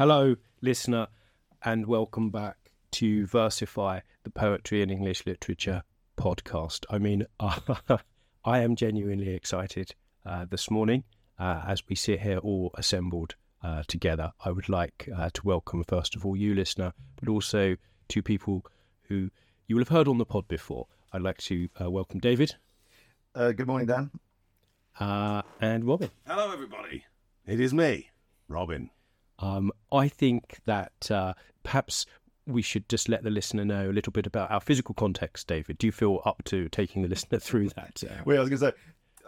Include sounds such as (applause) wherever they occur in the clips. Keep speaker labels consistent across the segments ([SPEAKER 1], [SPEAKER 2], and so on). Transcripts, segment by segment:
[SPEAKER 1] Hello, listener, and welcome back to Versify, the Poetry and English Literature podcast. I mean, (laughs) I am genuinely excited uh, this morning uh, as we sit here all assembled uh, together. I would like uh, to welcome, first of all, you, listener, but also two people who you will have heard on the pod before. I'd like to uh, welcome David
[SPEAKER 2] Uh, good morning, Dan.
[SPEAKER 1] uh, and Robin.
[SPEAKER 3] Hello, everybody. It is me, Robin.
[SPEAKER 1] Um, I think that uh, perhaps we should just let the listener know a little bit about our physical context, David. Do you feel up to taking the listener (laughs) through that? Uh,
[SPEAKER 2] Wait, I was going to say,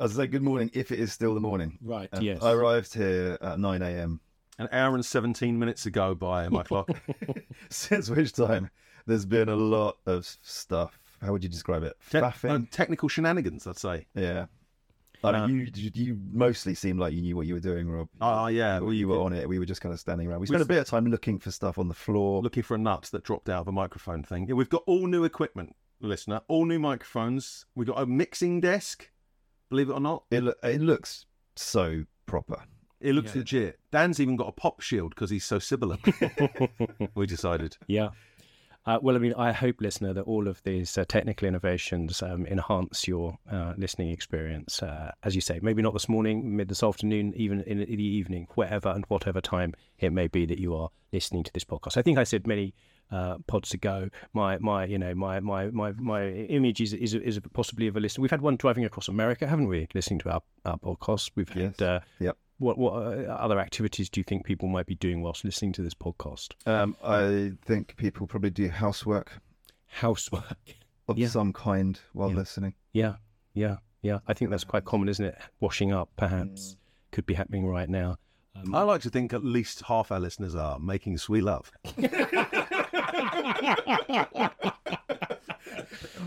[SPEAKER 2] I was going to say good morning if it is still the morning.
[SPEAKER 1] right,
[SPEAKER 2] Um,
[SPEAKER 1] yes.
[SPEAKER 2] I arrived here at 9 a.m.
[SPEAKER 3] An hour and 17 minutes ago by my (laughs) clock. (laughs)
[SPEAKER 2] Since which time there's been a lot of stuff. How would you describe it?
[SPEAKER 3] Te-
[SPEAKER 2] Faffing.
[SPEAKER 3] uh, technical shenanigans, I'd say.
[SPEAKER 2] yeah. I mean,
[SPEAKER 1] Uh,
[SPEAKER 2] you, you you mostly seemed like you knew what you were doing, Rob.
[SPEAKER 3] Oh, yeah.
[SPEAKER 2] Well,
[SPEAKER 3] We
[SPEAKER 2] you were
[SPEAKER 3] were
[SPEAKER 2] on it. We were just kind of standing around. We
[SPEAKER 3] We
[SPEAKER 2] spent a
[SPEAKER 3] s-
[SPEAKER 2] bit of time looking for stuff on the floor.
[SPEAKER 3] looking for a nut that dropped out of a microphone thing. Yeah, we've got all new equipment, listener. All new microphones. We've got a mixing desk, believe it or not.
[SPEAKER 2] It lo- it looks so proper.
[SPEAKER 3] It looks
[SPEAKER 1] Yeah.
[SPEAKER 3] legit. Dan's even got a pop shield because he's so sibilant. (laughs) we decided.
[SPEAKER 1] yeah. Uh, well, I mean, I hope, listener, that all of these uh, technical innovations um, enhance your uh, listening experience. Uh, as you say, maybe not this morning, mid this afternoon, even in, in the evening, wherever and whatever time it may be that you are listening to this podcast. I think I said many uh, pods ago, my my you know my my my my image is is, is possibly of a listener. We've had one driving across America, haven't we? Listening to our, our podcast, we've had.
[SPEAKER 2] Yes.
[SPEAKER 1] Uh,
[SPEAKER 2] Yep.
[SPEAKER 1] What what uh, other activities do you think people might be doing whilst listening to this podcast?
[SPEAKER 2] Um, I think people probably do housework
[SPEAKER 1] Housework. (laughs)
[SPEAKER 2] of
[SPEAKER 1] Yeah.
[SPEAKER 2] some kind while
[SPEAKER 1] Yeah.
[SPEAKER 2] listening.
[SPEAKER 1] Yeah, yeah, yeah. I think that's quite common, isn't it? Washing up, perhaps, could be happening right now. Um,
[SPEAKER 3] I like to think at least half our listeners are making sweet love. (laughs) (laughs)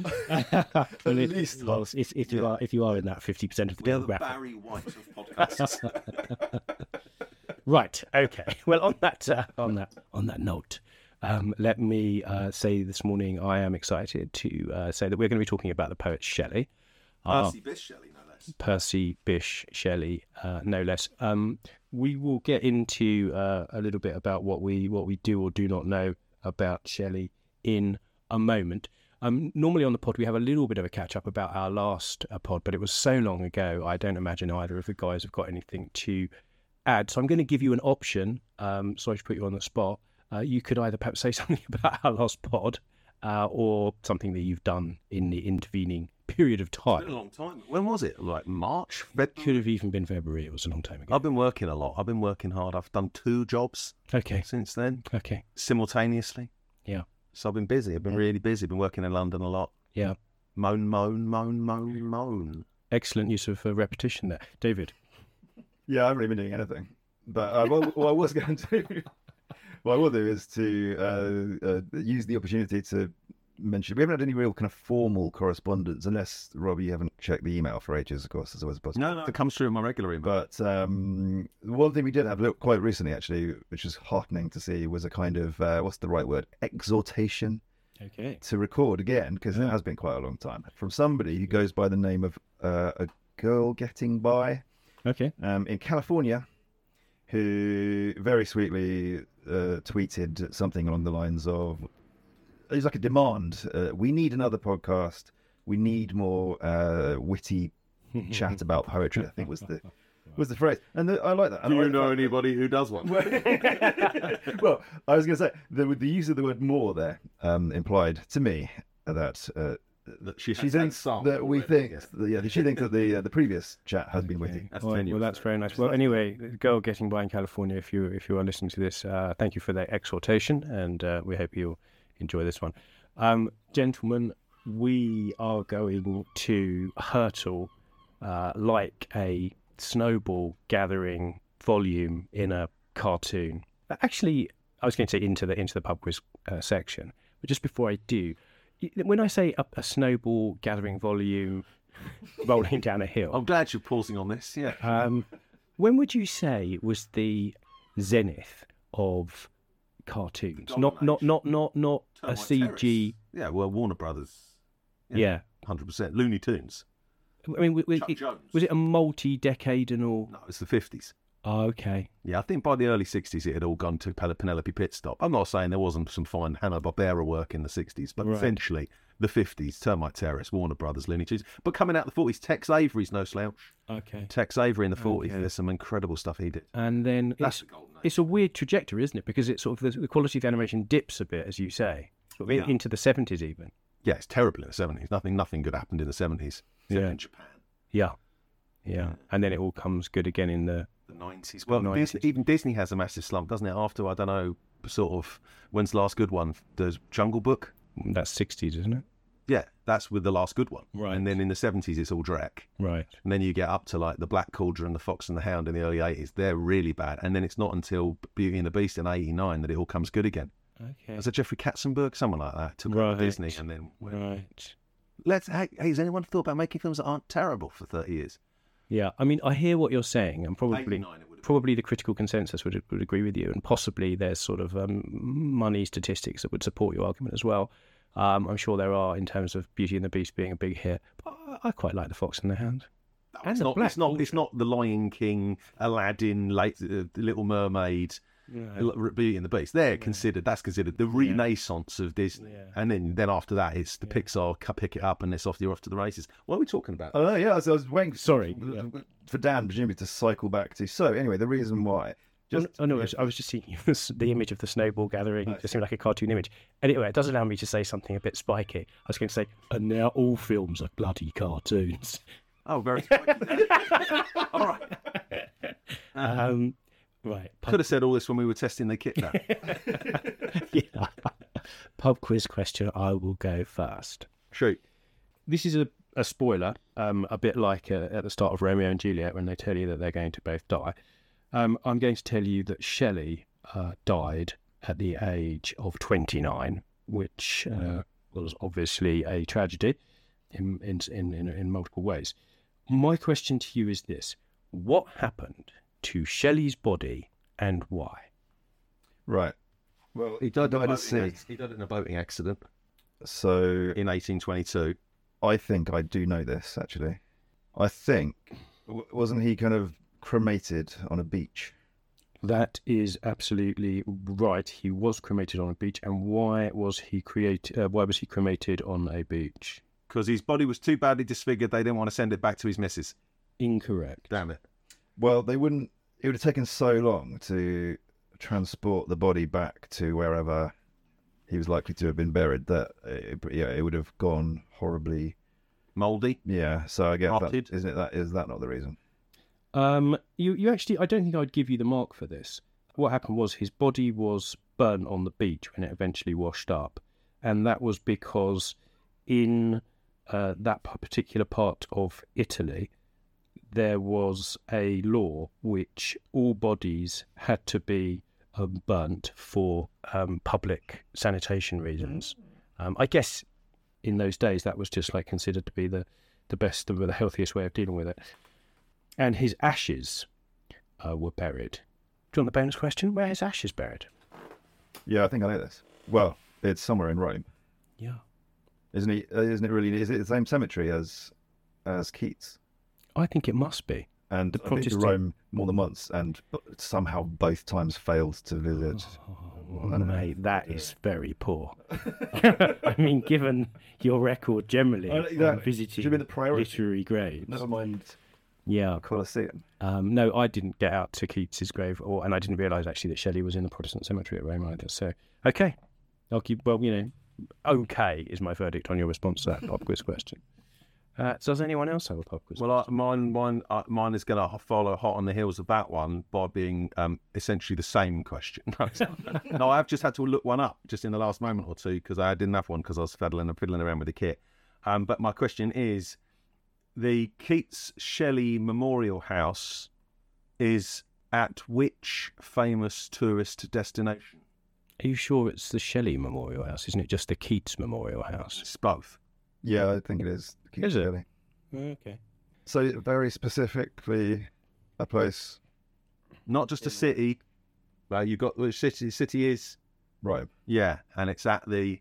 [SPEAKER 1] well,
[SPEAKER 2] At
[SPEAKER 1] it-
[SPEAKER 2] least
[SPEAKER 1] well, if, if you are if you are in that fifty percent of the demographic,
[SPEAKER 3] White of podcasts. (laughs)
[SPEAKER 1] right? Okay. Well, on that uh, on that on that note, um, let me uh, say this morning I am excited to uh, say that we're going to be talking about the poet Shelley. Uh,
[SPEAKER 3] Percy Bysshe Shelley, no less.
[SPEAKER 1] Percy Bysshe Shelley, uh, no less. Um, we will get into uh, a little bit about what we what we do or do not know about Shelley in a moment. Um, normally on the pod we have a little bit of a catch up about our last uh, pod, but it was so long ago. I don't imagine either of the guys have got anything to add. So I'm going to give you an option. Um, sorry to put you on the spot. Uh, you could either perhaps say (laughs) something about our last pod, uh, or something that you've done in the intervening period of time.
[SPEAKER 3] It's been a long time. When was it? Like March? February?
[SPEAKER 1] Could have even been February. It was a long time ago.
[SPEAKER 3] I've been working a lot. I've been working hard. I've done two jobs
[SPEAKER 1] Okay.
[SPEAKER 3] since then,
[SPEAKER 1] Okay.
[SPEAKER 3] simultaneously.
[SPEAKER 1] Yeah.
[SPEAKER 3] So I've been busy. I've been really busy. I've been working in London a lot.
[SPEAKER 1] Yeah.
[SPEAKER 3] Moan, moan, moan, moan, moan.
[SPEAKER 1] Excellent use of uh, repetition there, David.
[SPEAKER 2] Yeah, I haven't really been doing anything. But uh, what, what I was (laughs) going to do, what I will do is to uh, uh, use the opportunity to mention we haven't had any real kind of formal correspondence, unless, Robbie, you haven't checked the email for ages, of course, as always possible.
[SPEAKER 3] No, no, it comes through in my regular email.
[SPEAKER 2] But um, one thing we did have look quite recently, actually, which was heartening to see, was a kind of, uh, what's the right word, exhortation
[SPEAKER 1] Okay.
[SPEAKER 2] to record again, because it has been quite a long time, from somebody who goes by the name of uh, a girl getting by
[SPEAKER 1] Okay.
[SPEAKER 2] um, in California, who very sweetly uh, tweeted something along the lines of, "It's like a demand. Uh, we need another podcast. We need more uh, witty chat about poetry." I think was the was the phrase, and the, I like that. And I like the fact-
[SPEAKER 3] anybody who does one?
[SPEAKER 2] well, (laughs) I was going to say the, the use of the word "more" there um, implied to me that uh,
[SPEAKER 3] That she,
[SPEAKER 2] she thinks
[SPEAKER 3] some
[SPEAKER 2] that we
[SPEAKER 3] already.
[SPEAKER 2] think, that, yeah, she thinks that the uh, the previous chat has been witty.
[SPEAKER 3] That's
[SPEAKER 1] Well, well, that's very nice. Well, anyway, the girl getting by in California. If you if you are listening to this, uh, thank you for that exhortation, and uh, we hope you'll enjoy this one, um, gentlemen. We are going to hurtle uh, like a snowball gathering volume in a cartoon. Actually, I was going to say into the into the pub quiz uh, section, but just before I do, when I say a, a snowball gathering volume (laughs) rolling down a hill,
[SPEAKER 3] I'm glad you're pausing on this. Yeah.
[SPEAKER 1] um, when would you say was the zenith of cartoons? Not, not, not, not, not a CG.
[SPEAKER 3] Yeah, well, Warner Brothers.
[SPEAKER 1] Yeah.
[SPEAKER 3] Hundred percent. Looney Tunes.
[SPEAKER 1] I mean, w- w-
[SPEAKER 3] Chuck
[SPEAKER 1] it-
[SPEAKER 3] Jones.
[SPEAKER 1] was it a multi-decadal?
[SPEAKER 3] No, it's the fifties.
[SPEAKER 1] Oh, okay.
[SPEAKER 3] Yeah, I think by the early 60s it had all gone to Penelope Pitstop. I'm not saying there wasn't some fine Hanna-Barbera work in the 60s, but
[SPEAKER 1] Right.
[SPEAKER 3] essentially the 50s, Termite Terrace, Warner Brothers, Looney Tunes. But coming out the 40s, Tex Avery's no slouch.
[SPEAKER 1] Okay.
[SPEAKER 3] Tex Avery in the 40s,
[SPEAKER 1] Okay.
[SPEAKER 3] there's some incredible stuff he did.
[SPEAKER 1] And then
[SPEAKER 3] That's
[SPEAKER 1] it's,
[SPEAKER 3] the golden age.
[SPEAKER 1] it's a weird trajectory, isn't it? Because it's sort of the, the quality of the animation dips a bit, as you say, sort of
[SPEAKER 3] Yeah.
[SPEAKER 1] into the seventies even.
[SPEAKER 3] Yeah, it's terrible in the 70s. Nothing nothing good happened in the 70s.
[SPEAKER 1] Yeah.
[SPEAKER 3] in Japan.
[SPEAKER 1] Yeah. Yeah. And then it all comes good again in the
[SPEAKER 3] The 90s. Well,
[SPEAKER 1] 90s.
[SPEAKER 3] Disney, even Disney has a massive slump, doesn't it? After, I don't know, sort of, when's the last good one? The Jungle Book?
[SPEAKER 1] That's sixties, isn't it?
[SPEAKER 3] Yeah, that's with the last good one.
[SPEAKER 1] Right.
[SPEAKER 3] And then in the 70s, it's all Drek.
[SPEAKER 1] Right.
[SPEAKER 3] And then you get up to like the Black Cauldron, and the Fox and the Hound in the early 80s. They're really bad. And then it's not until Beauty and the Beast in 89 that it all comes good again.
[SPEAKER 1] Okay.
[SPEAKER 3] Was it Jeffrey Katzenberg? Someone like that. Took over
[SPEAKER 1] Right.
[SPEAKER 3] Disney and then.
[SPEAKER 1] Right.
[SPEAKER 3] Let's. Hey, has anyone thought about making films that aren't terrible for 30 years?
[SPEAKER 1] Yeah. I mean, I hear what you're saying, and probably
[SPEAKER 3] 89 it would have
[SPEAKER 1] probably the critical consensus would would agree with you, and possibly there's sort of um, money statistics that would support your argument as well. Um, I'm sure there are in terms of Beauty and the Beast being a big hit, but I, I quite like the Fox and the Hound.
[SPEAKER 3] been. It's not, it's not. It's not the Lion King, Aladdin, late, uh, the Little Mermaid, L- Beauty and the Beast. They're considered. That's considered the renaissance of Disney.
[SPEAKER 1] Yeah.
[SPEAKER 3] And then, then after that, it's the Pixar pick it up and it's off. You're off to the races. What are we talking about?
[SPEAKER 2] Oh don't. Yeah, I was, I was waiting.
[SPEAKER 1] Sorry,
[SPEAKER 2] for,
[SPEAKER 1] yeah.
[SPEAKER 2] for Dan presumably to cycle back to. So anyway, the reason why. Just
[SPEAKER 1] oh, no, I was, I was just seeing (laughs) the image of the snowball gathering. It just seemed like a cartoon image. Anyway, it does allow me to say something a bit spiky. I was going to say, and now all films are bloody cartoons.
[SPEAKER 3] Oh, very. (laughs) (laughs) All right.
[SPEAKER 1] Um, right. Pub,
[SPEAKER 3] Could have said all this when we were testing the kit. Now. (laughs)
[SPEAKER 1] yeah. Pub quiz question. I will go first.
[SPEAKER 3] Shoot.
[SPEAKER 1] This is a, a spoiler, um, a bit like uh, at the start of Romeo and Juliet when they tell you that they're going to both die. Um, I'm going to tell you that Shelley uh, died at the age of 29, which uh, was obviously a tragedy in, in, in, in, in multiple ways. My question to you is this What happened to Shelley's body and why?
[SPEAKER 2] right. Well,
[SPEAKER 3] He died,
[SPEAKER 2] died
[SPEAKER 3] in a boating, he died in a boating accident
[SPEAKER 2] So
[SPEAKER 3] in 1822.
[SPEAKER 2] I think I do know this actually. I think wasn't he kind of cremated on a beach?
[SPEAKER 1] That is absolutely right. He was cremated on a beach, and why was he created? Uh, why was he cremated on a beach?
[SPEAKER 3] Because his body was too badly disfigured, they didn't want to send it back to his missus.
[SPEAKER 1] Incorrect.
[SPEAKER 3] Damn it.
[SPEAKER 2] Well, they wouldn't. It would have taken so long to transport the body back to wherever he was likely to have been buried that it, yeah, it would have gone horribly.
[SPEAKER 3] Mouldy.
[SPEAKER 2] Yeah, so I guess
[SPEAKER 3] Rotted.
[SPEAKER 2] that isn't it. That is that not the reason?
[SPEAKER 1] Um, you, you actually, I don't think I'd give you the mark for this. What happened was his body was burnt on the beach when it eventually washed up, and that was because in uh, that particular part of Italy, there was a law which all bodies had to be um, burnt for um, public sanitation reasons. Um, I guess in those days that was just like considered to be the the best, the, the healthiest way of dealing with it and his ashes uh, were buried. Do you want the bonus question? Where his ashes buried?
[SPEAKER 2] Yeah, I think I know this. Well, it's somewhere in Rome,
[SPEAKER 1] Yeah.
[SPEAKER 2] isn't he? Uh, isn't it really? Is it the same cemetery as as Keats?
[SPEAKER 1] I think it must be.
[SPEAKER 2] And
[SPEAKER 1] The
[SPEAKER 2] I've been to
[SPEAKER 1] Protestant-
[SPEAKER 2] Rome more than once, and somehow both times failed to visit.
[SPEAKER 1] Oh, mate, that is very poor. (laughs) (laughs) I mean, given your record generally
[SPEAKER 2] Oh,
[SPEAKER 1] visiting
[SPEAKER 2] Should have been the priority.
[SPEAKER 1] literary grades.
[SPEAKER 2] Never mind
[SPEAKER 1] Yeah.
[SPEAKER 2] Colosseum.
[SPEAKER 1] Um, no, I didn't get out to Keats's grave, or and I didn't realise actually that Shelley was in the Protestant cemetery at Rome either. So, okay, I'll keep. Well, you know, okay is my verdict on your response to that (laughs) pop quiz question. Uh, does anyone else have a pop quiz?
[SPEAKER 3] Well, I, mine, mine, uh, mine is going to follow hot on the heels of that one by being um, essentially the same question. (laughs) no, I've just had to look one up just in the last moment or two because I didn't have one because I was fiddling and fiddling around with the kit. Um, but my question is, the Keats Shelley Memorial House is at which famous tourist destination?
[SPEAKER 1] Are you sure it's the Shelley Memorial House? Isn't it just the Keats Memorial House?
[SPEAKER 3] It's both.
[SPEAKER 2] Yeah, I think it is. Keats
[SPEAKER 1] Is it?
[SPEAKER 2] Shelley.
[SPEAKER 1] Okay.
[SPEAKER 2] So very specifically, a place.
[SPEAKER 3] Not just a city. Well, you got the city. City is
[SPEAKER 2] Right.
[SPEAKER 3] yeah, and it's at the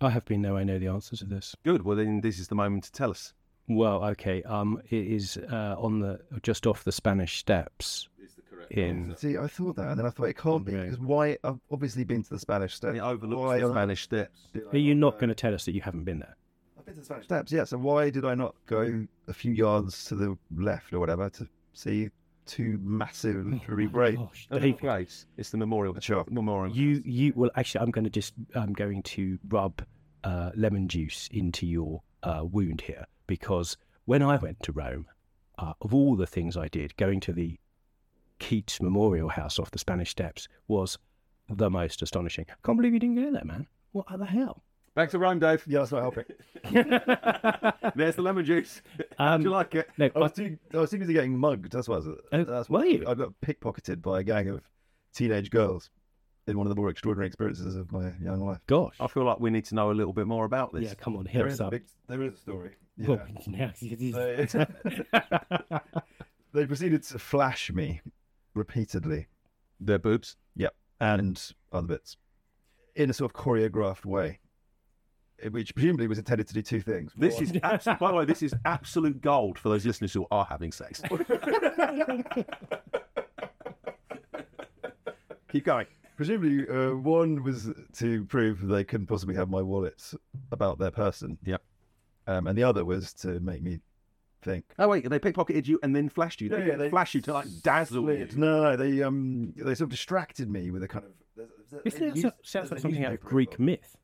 [SPEAKER 1] I have been there. I know the answer to this.
[SPEAKER 3] good. Well, then this is the moment to tell us.
[SPEAKER 1] Well, okay. Um, it is uh, on the just off the Spanish Steps. Is the correct in. Answer.
[SPEAKER 2] see, I thought that, and then I thought it can't be because why? I've obviously been to the Spanish Steps.
[SPEAKER 3] It overlooks
[SPEAKER 2] why
[SPEAKER 3] the Spanish Steps.
[SPEAKER 1] Are you not going to tell us that you haven't been there?
[SPEAKER 2] The Spanish Steps, yeah. So why did I not go a few yards to the left or whatever to see two massive literary breaks?
[SPEAKER 3] Oh,
[SPEAKER 1] David,
[SPEAKER 3] place. It's the memorial.
[SPEAKER 2] Sure.
[SPEAKER 3] Memorial.
[SPEAKER 1] you you well actually I'm going to just I'm going to rub uh, lemon juice into your uh, wound here because when I went to Rome, uh, of all the things I did, going to the Keats Memorial House off the Spanish Steps was the most astonishing. Can't believe you didn't go there, man. What the hell?
[SPEAKER 3] Back to Rome, Dave.
[SPEAKER 2] Yeah, that's not helping. (laughs)
[SPEAKER 3] There's the lemon juice.
[SPEAKER 1] Um,
[SPEAKER 3] Do you like it?
[SPEAKER 1] No,
[SPEAKER 2] I was too, I was too busy getting mugged. That's what. I was,
[SPEAKER 1] Oh,
[SPEAKER 2] that's
[SPEAKER 1] were
[SPEAKER 2] what
[SPEAKER 1] you?
[SPEAKER 2] I got pickpocketed by a gang of teenage girls in one of the more extraordinary experiences of my young life.
[SPEAKER 1] gosh.
[SPEAKER 3] I feel like we need to know a little bit more about this.
[SPEAKER 1] Yeah, come on,
[SPEAKER 2] There
[SPEAKER 1] hit us up.
[SPEAKER 2] big, there is a story. Yeah. (laughs)
[SPEAKER 1] Well, yeah, (laughs) it is.
[SPEAKER 2] They, they proceeded to flash me repeatedly.
[SPEAKER 3] Their boobs.
[SPEAKER 2] Yep. And other bits in a sort of choreographed way, which presumably was intended to do two things.
[SPEAKER 3] This is, abs- by the way, this is absolute gold for those listeners who are having sex. (laughs) Keep going.
[SPEAKER 2] presumably uh, one was to prove they couldn't possibly have my wallets about their person.
[SPEAKER 3] Yep.
[SPEAKER 2] Um, and the other was to make me think.
[SPEAKER 3] Oh wait, they pickpocketed you and then flashed you. They,
[SPEAKER 2] Yeah, yeah, they
[SPEAKER 3] flash you to like dazzle you.
[SPEAKER 2] No, no, no, they um they sort of distracted me with a kind of. there's- there's
[SPEAKER 1] Isn't that
[SPEAKER 2] news-
[SPEAKER 1] so- sounds like
[SPEAKER 2] a
[SPEAKER 1] something out of Greek myth.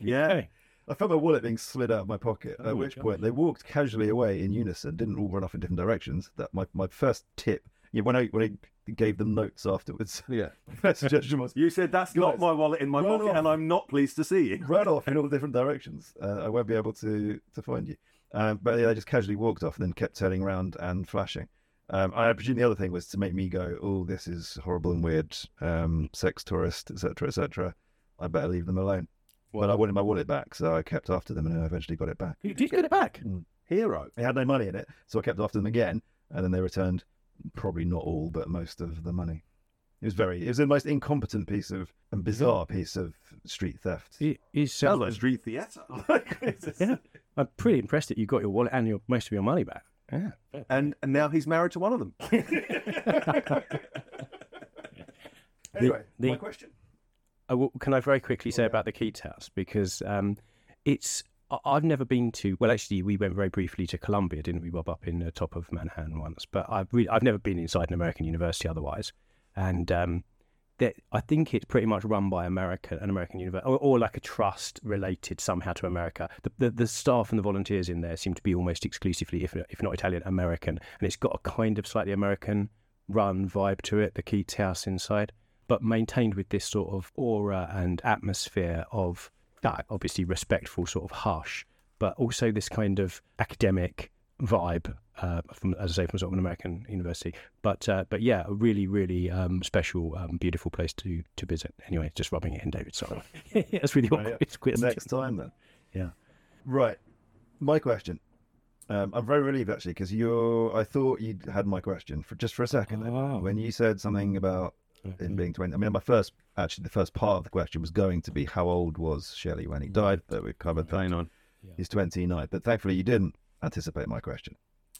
[SPEAKER 3] Yeah.
[SPEAKER 2] I felt my wallet being slid out of my pocket.
[SPEAKER 1] Oh
[SPEAKER 2] at which
[SPEAKER 1] God.
[SPEAKER 2] point they walked casually away in unison, didn't all run off in different directions. That my, my first tip. Yeah, when I when I gave them notes afterwards, (laughs)
[SPEAKER 3] Yeah.
[SPEAKER 2] first suggestion was (laughs)
[SPEAKER 3] You said that's not my wallet in my pocket,
[SPEAKER 2] off.
[SPEAKER 3] and I'm not pleased to see you. (laughs)
[SPEAKER 2] run off in all different directions. Uh, I won't be able to to find you. Um, but yeah, they just casually walked off and then kept turning around and flashing. Um, I presume the other thing was to make me go, "Oh, this is horrible and weird, um, sex tourist, etc., etc." I better leave them alone. But I wanted my wallet back, so I kept after them, and I eventually got it back.
[SPEAKER 1] You did get it back. Mm.
[SPEAKER 3] Hero.
[SPEAKER 2] They had no money in it, so I kept after them again, and then they returned probably not all, but most of the money. It was very, it was the most incompetent piece of and bizarre piece of street theft.
[SPEAKER 1] It is
[SPEAKER 3] Sounds like street theatre. (laughs) (laughs)
[SPEAKER 1] yeah. I'm pretty impressed that you got your wallet and your most of your money back. Yeah.
[SPEAKER 3] and, and now he's married to one of them. (laughs)
[SPEAKER 2] Anyway,
[SPEAKER 1] the-
[SPEAKER 2] my question.
[SPEAKER 1] Uh, can I very quickly say about the Keats House because um, it's I've never been to. Well, actually, we went very briefly to Columbia, didn't we, Bob, up in the top of Manhattan once? But I've re- I've never been inside an American university otherwise, and um, that I think it's pretty much run by American an American university or, or like a trust related somehow to America. The, the the staff and the volunteers in there seem to be almost exclusively, if if not Italian, American, and it's got a kind of slightly American run vibe to it. The Keats House inside but maintained with this sort of aura and atmosphere of that obviously respectful sort of hush, but also this kind of academic vibe uh, from, as I say, from sort of an American university. But uh, but yeah, a really really um, special, um, beautiful place to to visit. Anyway, just rubbing it in, David. Sorry, (laughs) that's really
[SPEAKER 2] Right, yeah. Next time then.
[SPEAKER 1] Yeah.
[SPEAKER 2] Right. My question. Um, I'm very relieved actually because you're. I thought you had my question for just for a second.
[SPEAKER 1] Oh.
[SPEAKER 2] When you said something about
[SPEAKER 1] Okay.
[SPEAKER 2] it being 20. I mean, my first actually the first part of the question was going to be how old was Shelley when he died, but we've covered that.
[SPEAKER 3] Hang on.
[SPEAKER 2] He's 29. But thankfully, you didn't anticipate my question,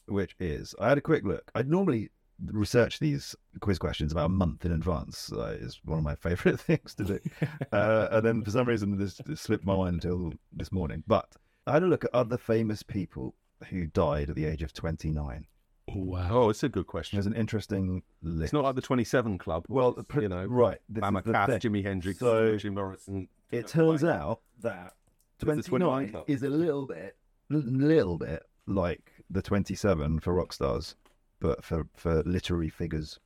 [SPEAKER 2] which is I had a quick look. I normally research these quiz questions about a month in advance. Uh, it's one of my favourite (laughs) things to do. (laughs) uh, and then for some reason, this, this slipped my mind until this morning. But I had a look at other famous people who died at the age of 29.
[SPEAKER 1] Wow.
[SPEAKER 3] Oh, it's a good question.
[SPEAKER 2] There's an interesting list.
[SPEAKER 3] It's not like the 27 Club.
[SPEAKER 2] well,
[SPEAKER 3] you know,
[SPEAKER 2] right. This
[SPEAKER 3] Bama
[SPEAKER 2] is the
[SPEAKER 3] Cass. Jimi Hendrix,
[SPEAKER 2] So-
[SPEAKER 3] Jim Morrison.
[SPEAKER 2] It turns out that 29
[SPEAKER 3] 29
[SPEAKER 2] is a little bit, little bit like the 27 for rock stars, but for, for literary figures.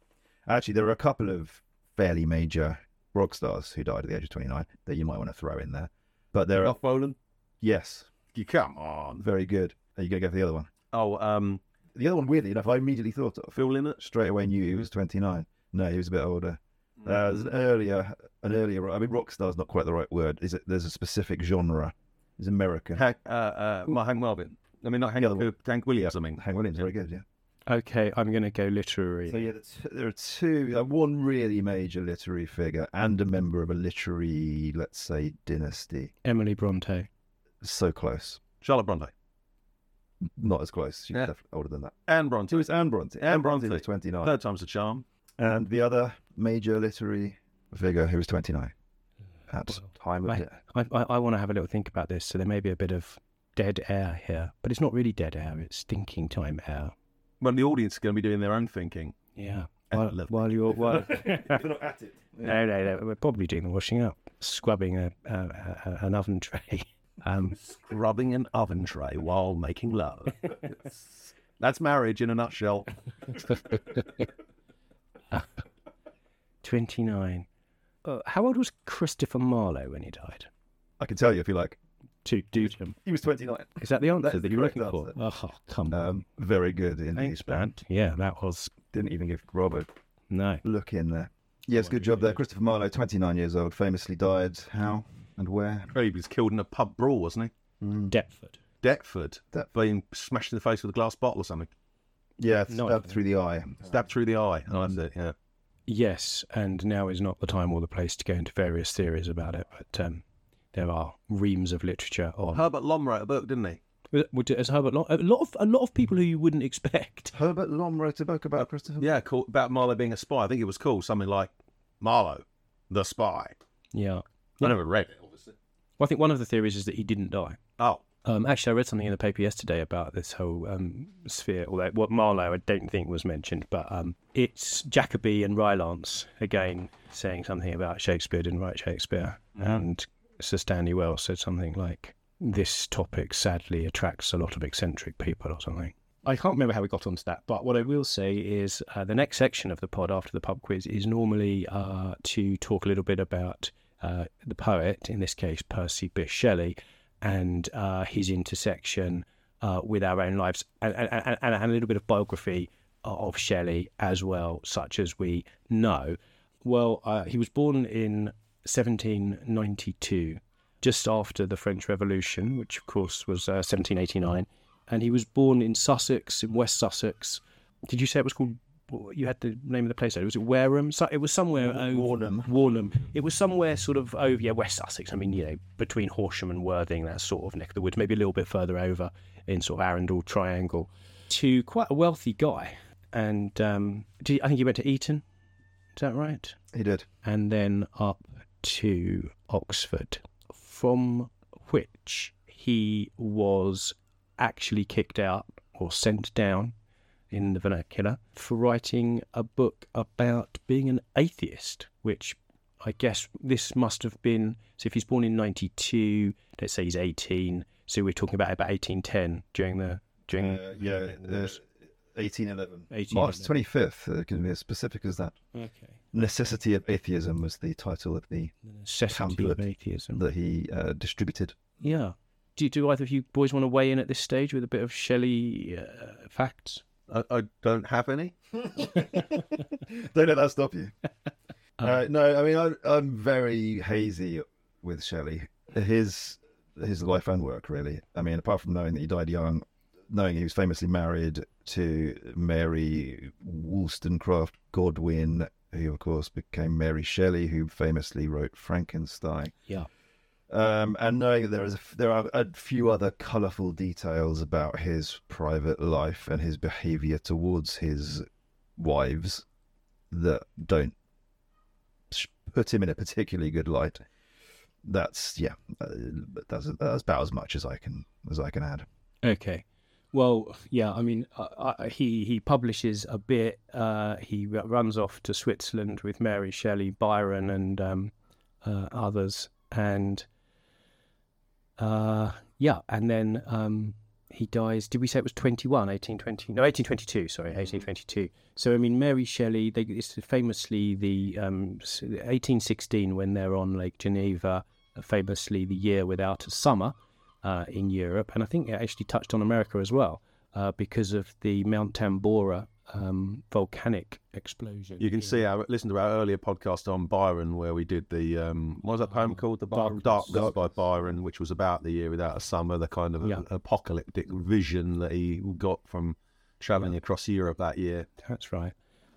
[SPEAKER 2] Actually, there are a couple of fairly major rock stars who died at the age of 29 that you might want to throw in there. But there are,
[SPEAKER 3] Ralph Bolan.
[SPEAKER 2] yes,
[SPEAKER 3] You come on.
[SPEAKER 2] very good. Are you going to go for the other one?
[SPEAKER 3] Oh, um,
[SPEAKER 2] The other one, weirdly enough, I immediately thought of.
[SPEAKER 3] Phil Lynott.
[SPEAKER 2] Straight away knew he was 29. No, he was a bit older. Uh, there's an earlier, an earlier. I mean, rock star's not quite the right word. Is it? There's a specific genre. He's American.
[SPEAKER 3] Hank, uh, uh, my Hank Marvin. I mean, not Hank,
[SPEAKER 2] The
[SPEAKER 3] uh, Hank Williams, I mean.
[SPEAKER 2] Hank Williams, very good. Yeah.
[SPEAKER 1] Okay, I'm going to go literary.
[SPEAKER 2] So yeah, there are two. Uh, one really major literary figure and a member of a literary, let's say, dynasty.
[SPEAKER 1] Emily Bronte.
[SPEAKER 2] So close.
[SPEAKER 3] Charlotte Bronte.
[SPEAKER 2] Not as close. She's
[SPEAKER 3] Yeah.
[SPEAKER 2] definitely older than that.
[SPEAKER 3] Anne
[SPEAKER 2] So
[SPEAKER 3] Bronte.
[SPEAKER 2] it's Anne Bronte.
[SPEAKER 3] Anne Bronte.
[SPEAKER 2] was 29.
[SPEAKER 3] Third time's a charm.
[SPEAKER 2] And the other major literary figure who was 29 hmm. at
[SPEAKER 1] Well,
[SPEAKER 2] time of
[SPEAKER 1] I. I, I, I want to have a little think about this. So there may be a bit of dead air here, but it's not really dead air. It's thinking time air.
[SPEAKER 3] Well, the audience is going to be doing their own thinking.
[SPEAKER 1] Yeah.
[SPEAKER 3] I
[SPEAKER 1] While,
[SPEAKER 3] love
[SPEAKER 1] while you're while, (laughs)
[SPEAKER 2] not at it.
[SPEAKER 1] no, no, no, we're probably doing the washing up, scrubbing a, a, a an oven tray. Um,
[SPEAKER 3] scrubbing an oven tray while making love. That's marriage in a nutshell. (laughs)
[SPEAKER 1] twenty nine. Uh, how old was Christopher Marlowe when he died?
[SPEAKER 2] I can tell you if you like.
[SPEAKER 1] To do him.
[SPEAKER 2] He was 29.
[SPEAKER 1] Is that the answer
[SPEAKER 2] That's
[SPEAKER 1] that you're looking
[SPEAKER 2] correct
[SPEAKER 1] for? Oh, come on.
[SPEAKER 2] Um, very good in
[SPEAKER 1] Thanks,
[SPEAKER 2] his
[SPEAKER 1] man. Yeah, that was
[SPEAKER 2] Didn't even give Robert
[SPEAKER 1] no.
[SPEAKER 2] look in there. Yes, good job there. Christopher Marlowe, 29 years old, famously died. How and where?
[SPEAKER 3] He was killed in a pub brawl, wasn't he?
[SPEAKER 1] Deptford.
[SPEAKER 3] Deptford.
[SPEAKER 2] Deptford.
[SPEAKER 3] Being smashed in the face with a glass bottle or something.
[SPEAKER 2] Yeah,
[SPEAKER 1] No
[SPEAKER 2] stabbed
[SPEAKER 1] idea.
[SPEAKER 2] through the eye.
[SPEAKER 3] Stabbed through the eye. Oh, that's it, yeah.
[SPEAKER 1] Yes, and now is not the time or the place to go into various theories about it, but um, there are reams of literature on.
[SPEAKER 3] Herbert Lom wrote a book, didn't he?
[SPEAKER 1] Would- As Herbert, Lom- a lot of a lot of people who you wouldn't expect. (laughs)
[SPEAKER 2] Herbert Lom wrote a book about Christopher.
[SPEAKER 3] Yeah, cool. about Marlowe being a spy. I think it was called something like Marlowe, the spy.
[SPEAKER 1] Yeah.
[SPEAKER 3] I never read it, obviously.
[SPEAKER 1] Well, I think one of the theories is that he didn't die.
[SPEAKER 3] Oh,
[SPEAKER 1] Um, actually, I read something in the paper yesterday about this whole um, sphere. Although what Marlowe, I don't think was mentioned, but um, it's Jacobi and Rylance again saying something about Shakespeare didn't write Shakespeare, and Sir Stanley Wells said something like, "This topic sadly attracts a lot of eccentric people," or something. I can't remember how we got onto that, but what I will say is uh, the next section of the pod after the pub quiz is normally uh, to talk a little bit about uh, the poet, in this case Percy Bysshe Shelley, and uh, his intersection uh, with our own lives, and, and, and, and a little bit of biography of Shelley as well, such as we know. Well, uh, he was born in 1792, just after the French Revolution, which of course was uh, 1789, and he was born in Sussex, in West Sussex. Did you say it was called? You had the name of the place. There, was it Wareham? So it was somewhere. over-
[SPEAKER 2] Warnham.
[SPEAKER 1] Warnham. It was somewhere sort of over, yeah, West Sussex. I mean, you know, between Horsham and Worthing, that sort of neck of the woods, maybe a little bit further over in sort of Arundel Triangle, to quite a wealthy guy. And um, did, I think he went to Eton. Is that right?
[SPEAKER 2] He did.
[SPEAKER 1] And then up to Oxford, from which he was actually kicked out or sent down in the vernacular for writing a book about being an atheist, which I guess this must have been. So if he's born in '92, let's say he's 18, so we're talking about about 1810 during the during.
[SPEAKER 2] Uh, yeah, uh, 1811.
[SPEAKER 1] 1811.
[SPEAKER 2] March 25th. Uh, can be as specific as that.
[SPEAKER 1] okay.
[SPEAKER 2] Necessity of Atheism was the title of the
[SPEAKER 1] The necessity of atheism.
[SPEAKER 2] that he uh, distributed.
[SPEAKER 1] Yeah. Do, do either of you boys want to weigh in at this stage with a bit of Shelley uh, facts?
[SPEAKER 3] I, I don't have any. (laughs) (laughs)
[SPEAKER 2] Don't let that stop you. uh, no, I mean I, I'm very hazy with Shelley. His his life and work, really. I mean, apart from knowing that he died young, knowing he was famously married to Mary Wollstonecraft Godwin, who of course became Mary Shelley, who famously wrote Frankenstein.
[SPEAKER 1] Yeah.
[SPEAKER 2] Um, and knowing that there is a, there are a few other colourful details about his private life and his behaviour towards his wives that don't put him in a particularly good light. That's yeah, uh, that's that's about as much as I can as I can add.
[SPEAKER 1] Okay. Well, yeah. I mean, uh, uh, he he publishes a bit. Uh, he runs off to Switzerland with Mary Shelley, Byron, and um, uh, others, and uh, yeah, and then um, he dies. Did we say it was 21, 1820? No, 1822. Sorry, 1822. So I mean, Mary Shelley. They, it's famously the um, 1816 when they're on Lake Geneva. uh, Famously, the year without a summer uh, in Europe, and I think it actually touched on America as well uh, because of the Mount Tambora um, volcanic explosion.
[SPEAKER 3] You can
[SPEAKER 1] in-
[SPEAKER 3] see our listen to our earlier podcast on Byron where we did the um, what was that poem called? The Byron
[SPEAKER 1] Darkness.
[SPEAKER 3] Darkness, by Byron, which was about the year without a summer, the kind of
[SPEAKER 1] Yeah.
[SPEAKER 3] apocalyptic vision that he got from travelling across Europe that year.
[SPEAKER 1] That's right.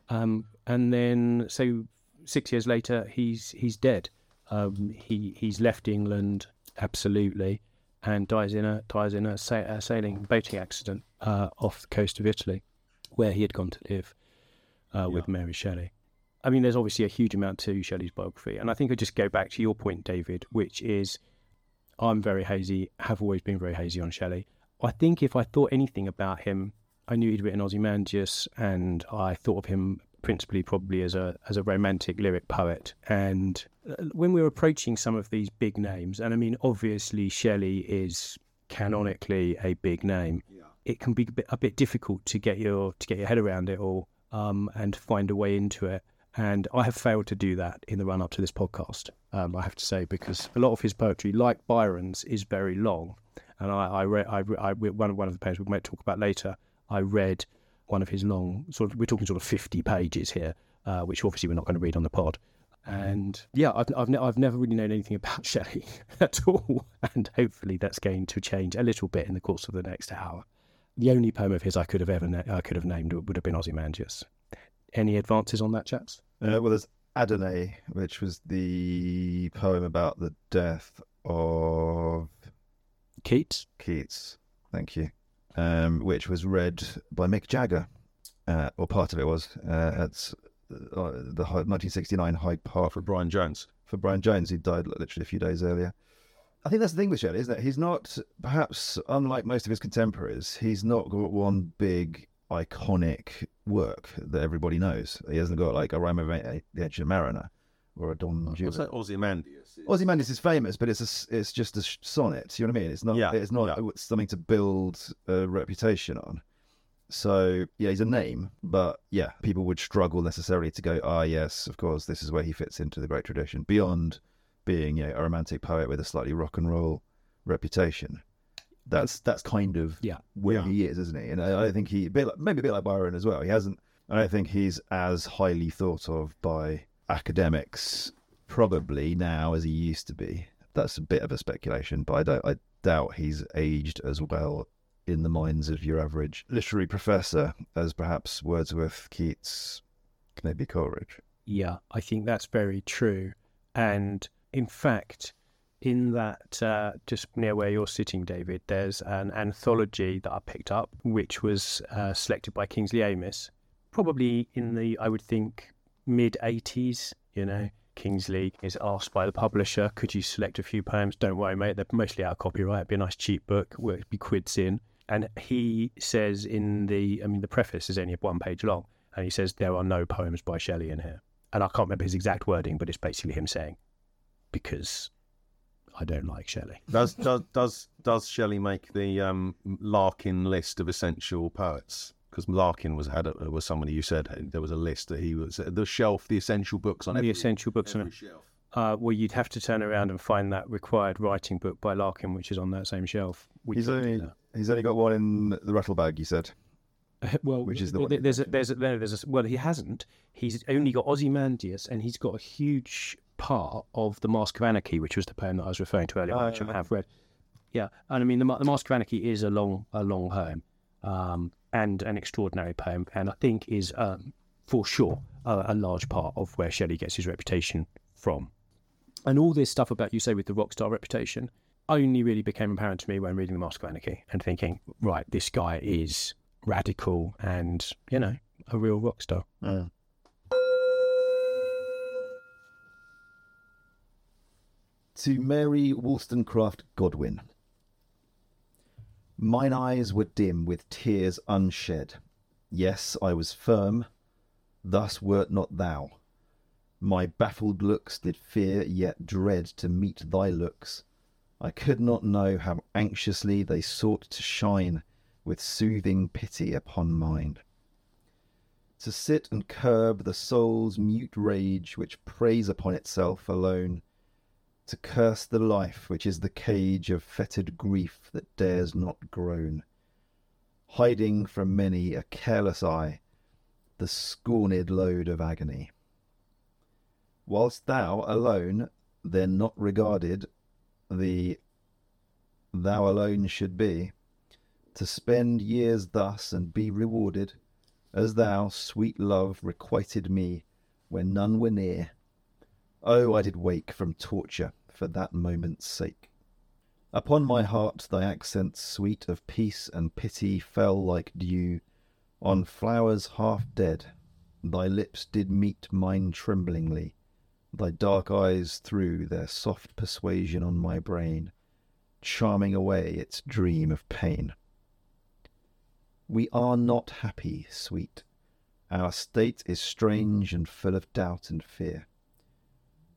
[SPEAKER 1] Um, and then, so six years later, he's he's dead. Um, he he's left England absolutely, and dies in a dies in a, sa- a sailing boating accident uh, off the coast of Italy, where he had gone to live uh, with Mary Shelley. I mean, there's obviously a huge amount to Shelley's biography, and I think I just go back to your point, David, which is I'm very hazy, have always been very hazy on Shelley. I think if I thought anything about him, I knew he'd written Ozymandias, and I thought of him principally probably as a as a romantic lyric poet. And uh, when we were approaching some of these big names, and I mean, obviously Shelley is canonically a big name. It can be a bit, a bit difficult to get your to get your head around it all um, and find a way into it. And I have failed to do that in the run up to this podcast, um, I have to say, because a lot of his poetry, like Byron's, is very long. And I, I read, I, I, one, one of the poems we might talk about later, I read one of his long, sort of, we're talking sort of 50 pages here, uh, which obviously we're not going to read on the pod. And yeah, I've, I've, ne- I've never really known anything about (laughs) Shelley at all. And hopefully that's going to change a little bit in the course of the next hour. The only poem of his I could have ever na- I could have named would have been Ozymandias. Any advances on that, chaps?
[SPEAKER 2] Uh, well, there's Adonais, which was the poem about the death of
[SPEAKER 1] Keats?
[SPEAKER 2] Keats. Thank you. Um, which was read by Mick Jagger, uh, or part of it was uh, at uh, the 1969 Hyde Park
[SPEAKER 3] for Brian Jones.
[SPEAKER 2] for Brian Jones, who died literally a few days earlier. I think that's the thing with Shelley, isn't it? He's not, perhaps unlike most of his contemporaries, he's not got one big iconic work that everybody knows. He hasn't got like a Rhyme of the Ancient Mariner or a Don
[SPEAKER 3] Juan.
[SPEAKER 2] What's
[SPEAKER 3] that Ozymandias?
[SPEAKER 2] Ozymandias is famous, but it's a, it's just a sonnet. You know what I mean? It's not.
[SPEAKER 3] Yeah,
[SPEAKER 2] It's not
[SPEAKER 3] yeah.
[SPEAKER 2] something to build a reputation on. So yeah, he's a name, but yeah, people would struggle necessarily to go, ah, yes, of course, this is where he fits into the great tradition. Beyond being you know, a romantic poet with a slightly rock and roll reputation, that's that's kind of
[SPEAKER 1] Yeah.
[SPEAKER 2] where
[SPEAKER 3] Yeah.
[SPEAKER 2] he is, isn't he? And I, I think he, a bit like, maybe a bit like Byron as well. He hasn't. I don't think he's as highly thought of by academics probably now as he used to be. That's a bit of a speculation, but I don't. I doubt he's aged as well in the minds of your average literary professor as perhaps Wordsworth, Keats, maybe Coleridge.
[SPEAKER 1] Yeah, I think that's very true. And in fact, in that uh, just near where you're sitting, David, there's an anthology that I picked up, which was uh, selected by Kingsley Amis, probably in the, I would think, mid 80s. You know, Kingsley is asked by the publisher, could you select a few poems? Don't worry, mate, they're mostly out of copyright. It'd be a nice cheap book, would be quids in. And he says in the, I mean, the preface is only one page long, and he says there are no poems by Shelley in here and I can't remember his exact wording, but it's basically him saying, "Because I don't like Shelley."
[SPEAKER 3] Does (laughs) does does does Shelley make the um, Larkin list of essential poets? Because Larkin was had a, was somebody you said there was a list that he was the shelf, the essential books on
[SPEAKER 1] the
[SPEAKER 3] every,
[SPEAKER 1] essential books on
[SPEAKER 3] every
[SPEAKER 1] it.
[SPEAKER 3] shelf.
[SPEAKER 1] Uh, well, you'd have to turn around and find that required writing book by Larkin, which is on that same shelf. We
[SPEAKER 2] He's
[SPEAKER 1] couldn't
[SPEAKER 2] only he's only got one in the rattle bag. You said.
[SPEAKER 1] that. (laughs) well,
[SPEAKER 2] which is the
[SPEAKER 1] there-
[SPEAKER 2] one-
[SPEAKER 1] there's a, there's a, no, there's a, well, he hasn't. He's only got Ozymandias, and he's got a huge part of the Mask of Anarchy, which was the poem that I was referring to earlier,
[SPEAKER 2] Oh,
[SPEAKER 1] which
[SPEAKER 2] yeah.
[SPEAKER 1] I have read. Yeah, and I mean the, the Mask of Anarchy is a long a long poem, um, and an extraordinary poem, and I think is um, for sure a, a large part of where Shelley gets his reputation from. And all this stuff about you say with the rock star reputation only really became apparent to me when reading the Mask of Anarchy and thinking, right, this guy is radical and you know a real rock star.
[SPEAKER 2] To Mary Wollstonecraft Godwin. Mine eyes were dim with tears unshed. Yes, I was firm. Thus wert not thou. My baffled looks did fear yet dread to meet thy looks. I could not know how anxiously they sought to shine with soothing pity upon mine. To sit and curb the soul's mute rage which preys upon itself alone to curse the life which is the cage of fettered grief that dares not groan, hiding from many a careless eye the scorned load of agony. Whilst thou alone, then not regarded, the thou alone should be, to spend years thus and be rewarded, as thou, sweet love, requited me when none were near. Oh, I did wake from torture for that moment's sake. Upon my heart thy accents sweet of peace and pity fell like dew on flowers half dead, thy lips did meet mine tremblingly, thy dark eyes threw their soft persuasion on my brain, charming away its dream of pain. We are not happy, sweet. Our state is strange and full of doubt and fear.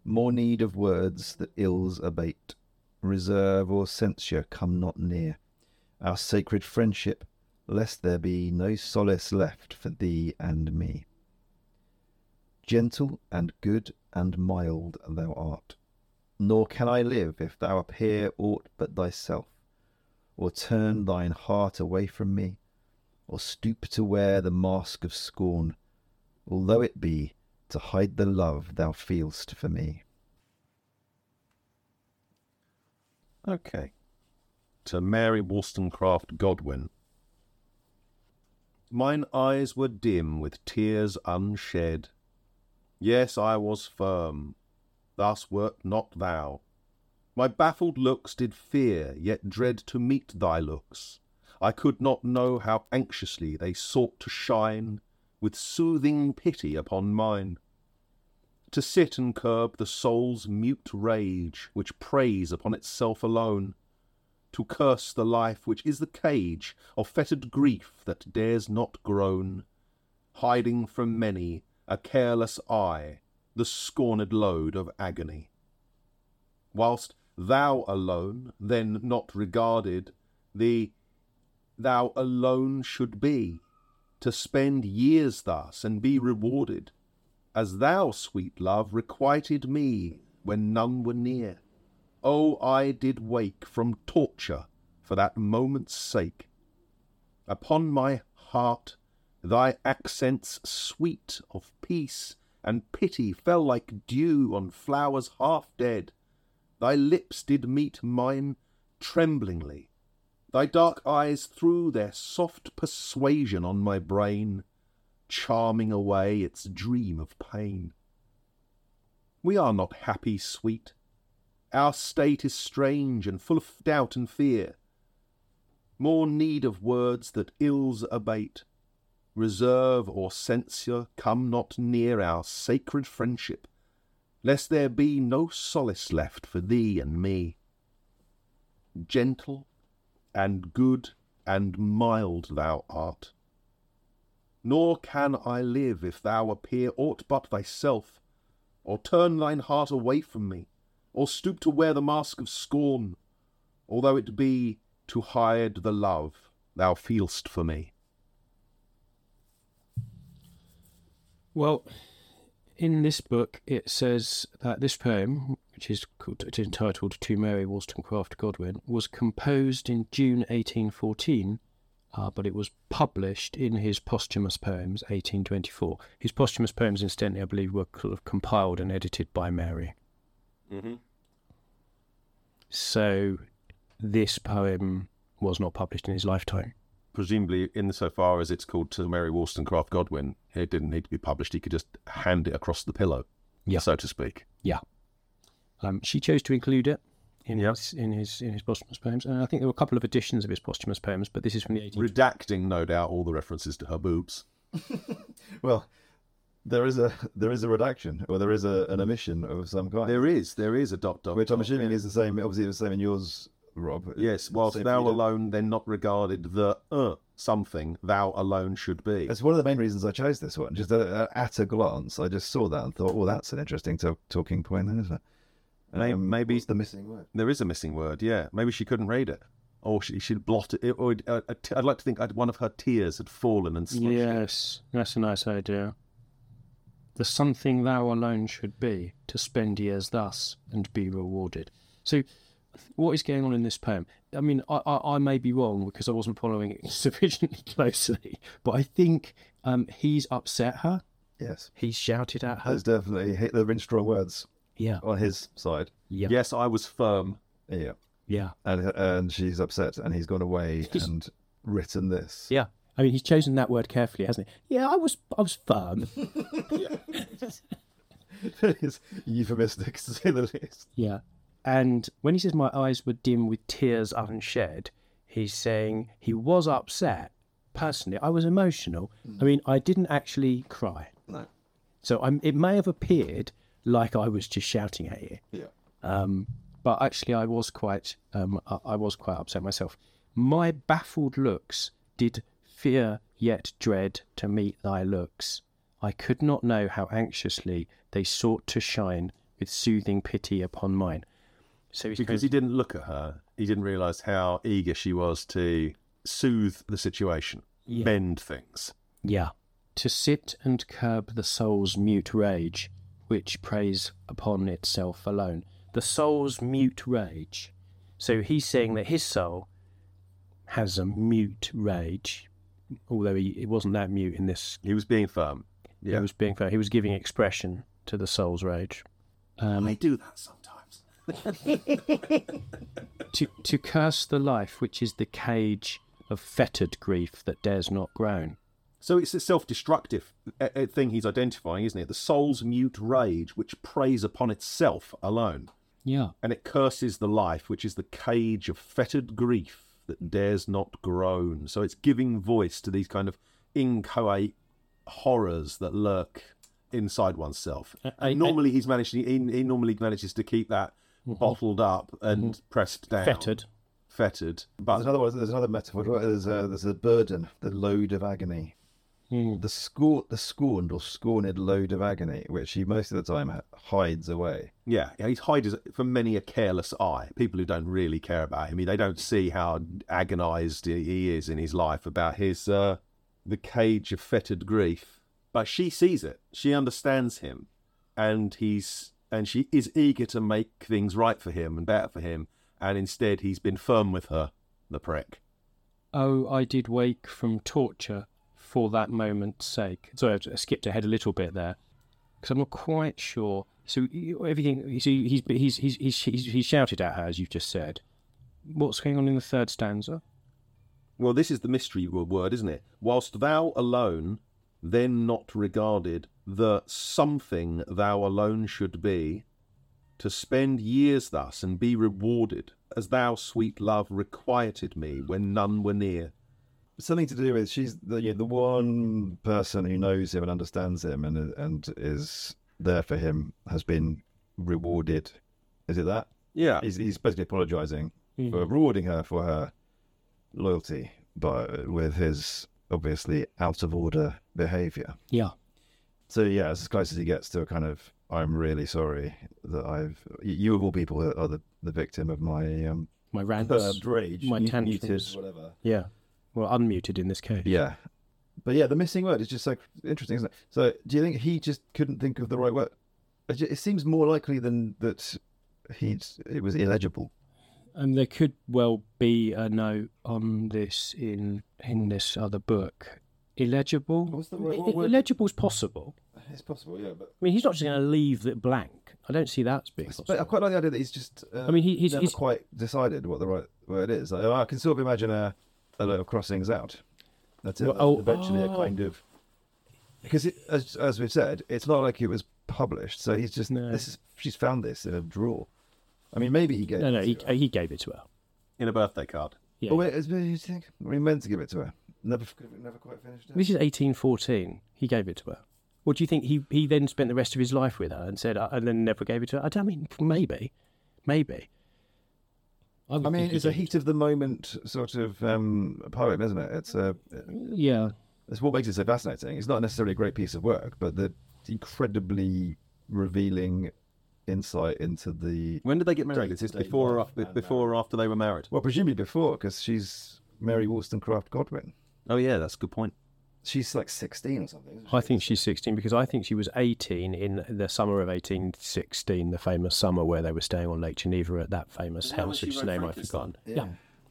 [SPEAKER 2] More need of words that ills abate, reserve or censure come not near. Our sacred friendship, lest there be no solace left for thee and me. Gentle and good and mild thou art, nor can I live if thou appear aught but thyself, or turn thine heart away from me, or stoop to wear the mask of scorn, although it be to hide the love thou feel'st for me.
[SPEAKER 3] Okay. To Mary Wollstonecraft Godwin. Mine eyes were dim with tears unshed. Yes, I was firm. Thus wert not thou. My baffled looks did fear, yet dread to meet thy looks. I could not know how anxiously they sought to shine with soothing pity upon mine. To sit and curb the soul's mute rage, which preys upon itself alone, to curse the life which is the cage of fettered grief that dares not groan, hiding from many a careless eye the scorned load of agony. Whilst thou alone, then not regarded, the thou alone should be, to spend years thus and be rewarded, as thou, sweet love, requited me when none were near. Oh, I did wake from torture for that moment's sake. Upon my heart thy accents sweet of peace and pity fell like dew on flowers half dead. Thy lips did meet mine tremblingly. Thy dark eyes threw their soft persuasion on my brain charming away its dream of pain. We are not happy, sweet. Our state is strange and full of doubt and fear. More need of words that ills abate. Reserve or censure come not near our sacred friendship, lest there be no solace left for thee and me. Gentle and good and mild thou art nor can I live if thou appear aught but thyself, or turn thine heart away from me, or stoop to wear the mask of scorn, although it be to hide the love thou feel'st for me.
[SPEAKER 1] Well, in this book, it says that this poem, which is called, entitled To Mary Wollstonecraft Godwin, was composed in June 1814 uh, but it was published in his posthumous poems, 1824. His posthumous poems, incidentally, I believe, were kind of compiled and edited by Mary.
[SPEAKER 3] Mm-hmm.
[SPEAKER 1] So this poem was not published in his lifetime.
[SPEAKER 3] Presumably, insofar as it's called to Mary Wollstonecraft Godwin, it didn't need to be published. He could just hand it across the pillow,
[SPEAKER 1] Yeah.
[SPEAKER 3] so to speak.
[SPEAKER 1] Yeah. Um, she chose to include it in
[SPEAKER 3] Yeah.
[SPEAKER 1] his in his in his posthumous poems, and I think there were a couple of editions of his posthumous poems, but this is from the 18.
[SPEAKER 3] Redacting, no doubt, all the references to her boobs. (laughs)
[SPEAKER 2] Well, there is a there is a redaction or there is a, an omission of some kind,
[SPEAKER 3] There is, there is a dot dot.
[SPEAKER 2] which I'm assuming
[SPEAKER 3] yeah.
[SPEAKER 2] is the same. Obviously, the same in yours, Rob.
[SPEAKER 3] Yes, whilst
[SPEAKER 2] Same
[SPEAKER 3] thou
[SPEAKER 2] for you.
[SPEAKER 3] alone then not regarded the uh, something thou alone should be.
[SPEAKER 2] That's one of the main reasons I chose this one. Just uh, at a glance, I just saw that and thought, "Oh, that's an interesting to- talking point, then, isn't it?"
[SPEAKER 3] May-
[SPEAKER 2] Um,
[SPEAKER 3] maybe-
[SPEAKER 2] what's the missing word?
[SPEAKER 3] There is a missing word, yeah. Maybe she couldn't read it. Or she, she'd blot it. Or uh, a t- I'd like to think I'd, one of her tears had fallen and smudged it.
[SPEAKER 1] Yes, that's a nice idea. The something thou alone should be, to spend years thus and be rewarded. So, what is going on in this poem? I mean, I, I, I may be wrong because I wasn't following it (laughs) sufficiently closely, but I think um, he's upset her.
[SPEAKER 2] Yes,
[SPEAKER 1] He's shouted at her.
[SPEAKER 2] that's definitely hit the been strong words
[SPEAKER 1] Yeah,
[SPEAKER 2] on his side.
[SPEAKER 1] yeah,
[SPEAKER 3] Yes, I was firm.
[SPEAKER 2] Yeah,
[SPEAKER 1] yeah,
[SPEAKER 2] and and she's upset, and he's gone away
[SPEAKER 1] He's-
[SPEAKER 2] and written this.
[SPEAKER 1] yeah. I mean, he's chosen that word carefully, hasn't he? Yeah, I was, I was firm. (laughs)
[SPEAKER 2] it's euphemistic to say the least.
[SPEAKER 1] Yeah. And when he says my eyes were dim with tears unshed, he's saying he was upset. Personally, I was emotional. Hmm. I mean, I didn't actually cry.
[SPEAKER 2] No.
[SPEAKER 1] So I'm, it may have appeared like I was just shouting at you.
[SPEAKER 2] Yeah.
[SPEAKER 1] Um, but actually, I was quite, um, I, I was quite upset myself. My baffled looks did fear yet dread to meet thy looks. I could not know how anxiously they sought to shine with soothing pity upon mine. So
[SPEAKER 3] Because he didn't look at her, he didn't realise how eager she was to soothe the situation,
[SPEAKER 1] Yeah.
[SPEAKER 3] mend things.
[SPEAKER 1] Yeah. To sit and curb the soul's mute rage, which preys upon itself alone. The soul's mute rage. So he's saying that his soul has a mute rage, although he, it wasn't that mute in this.
[SPEAKER 3] He was being firm.
[SPEAKER 1] He was being firm. He was giving expression to the soul's rage. Um,
[SPEAKER 3] do that sometimes. (laughs)
[SPEAKER 1] to to curse the life which is the cage of fettered grief that dares not groan.
[SPEAKER 3] So it's a self-destructive uh, uh, thing he's identifying, isn't it? The soul's mute rage, which preys upon itself alone,
[SPEAKER 1] Yeah.
[SPEAKER 3] and it curses the life, which is the cage of fettered grief that dares not groan. So it's giving voice to these kind of inchoate horrors that lurk inside oneself.
[SPEAKER 1] I-
[SPEAKER 3] and
[SPEAKER 1] I-
[SPEAKER 3] normally, he's managed. He, he normally manages to keep that bottled up and pressed down,
[SPEAKER 1] Fettered.
[SPEAKER 3] fettered.
[SPEAKER 2] There's
[SPEAKER 3] But
[SPEAKER 2] another one. There's another metaphor. There's a, there's a burden, the load of agony. The scorn, the scorned or scorned load of agony, which he most of the time hides away.
[SPEAKER 3] Yeah, he's hides from many a careless eye. People who don't really care about him, they don't see how agonised he is in his life about his uh, the cage of fettered grief. But she sees it. She understands him, and he's and she is eager to make things right for him and better for him. And instead, he's been firm with her, the prick.
[SPEAKER 1] Oh, I did wake from torture for that moment's sake. Sorry, I skipped ahead a little bit there because I'm not quite sure. So everything, so he's he's he's he's he's, he's shouted at her as you've just said. What's going on in the third stanza?
[SPEAKER 3] Well, this is the mystery word, isn't it? Whilst thou alone, then not regarded, the something thou alone should be, to spend years thus and be rewarded, as thou, sweet love, requited me when none were near.
[SPEAKER 2] Something to do with she's the you know, the one person who knows him and understands him and and is there for him has been rewarded. Is it that?
[SPEAKER 3] Yeah.
[SPEAKER 2] He's, he's be apologising for rewarding her for her loyalty, but with his obviously out of order behaviour.
[SPEAKER 1] Yeah,
[SPEAKER 2] So yeah, it's as close as he gets to a kind of I'm really sorry that I've you of all people are the, the victim of my um
[SPEAKER 1] my rants.
[SPEAKER 2] rage,
[SPEAKER 1] my tantrums.
[SPEAKER 2] muted, whatever.
[SPEAKER 1] Yeah, well, unmuted in this case.
[SPEAKER 2] Yeah, but yeah, the missing word is just so interesting, isn't it? So do you think he just couldn't think of the right word? It seems more likely than that he it was illegible.
[SPEAKER 1] And there could well be a note on this in in this other book. Illegible.
[SPEAKER 2] What's the right- what
[SPEAKER 1] I-
[SPEAKER 2] word?
[SPEAKER 1] Illegible's possible.
[SPEAKER 2] It's possible, yeah, but.
[SPEAKER 1] I mean, he's not just going to leave it blank. I don't see that as being
[SPEAKER 2] But I quite like the idea that he's just. Uh,
[SPEAKER 1] I mean, he- he's-
[SPEAKER 2] never
[SPEAKER 1] he's-
[SPEAKER 2] quite decided what the right word is. Like, I can sort of imagine a, a lot of crossings out. That's it.
[SPEAKER 1] Well, oh,
[SPEAKER 2] eventually, a
[SPEAKER 1] oh.
[SPEAKER 2] kind of because, it, as as we've said, it's not like it was published. So he's just
[SPEAKER 1] No.
[SPEAKER 2] this is she's found this in a drawer. I mean, maybe he gave.
[SPEAKER 1] No, no,
[SPEAKER 2] it
[SPEAKER 1] he,
[SPEAKER 2] to her.
[SPEAKER 1] he gave it to her.
[SPEAKER 3] In a birthday card.
[SPEAKER 1] Yeah.
[SPEAKER 2] Oh wait, is, do you think? I mean, meant to give it to her. Never, never quite finished it.
[SPEAKER 1] This is 1814. He gave it to her. What do you think? He he then spent the rest of his life with her and said, uh, and then never gave it to her. I don't mean maybe, maybe. Would
[SPEAKER 2] I mean, it's a heat of the moment sort of um, poem, isn't it? It's a.
[SPEAKER 1] Yeah,
[SPEAKER 2] It's what makes it so fascinating. It's not necessarily a great piece of work, but the incredibly revealing insight into the
[SPEAKER 3] When did they get married? Is this
[SPEAKER 2] Day-to-day
[SPEAKER 3] before or after, before or after they were married?
[SPEAKER 2] well, presumably before, because she's Mary Wollstonecraft Godwin.
[SPEAKER 3] Oh, yeah, that's a good point.
[SPEAKER 2] She's like sixteen or something.
[SPEAKER 1] I think she's 16 because I think she was 18 in the summer of 1816, the famous summer where they were staying on Lake Geneva at that famous
[SPEAKER 3] that
[SPEAKER 1] house,
[SPEAKER 3] she
[SPEAKER 1] which name I've forgotten.
[SPEAKER 2] Yeah.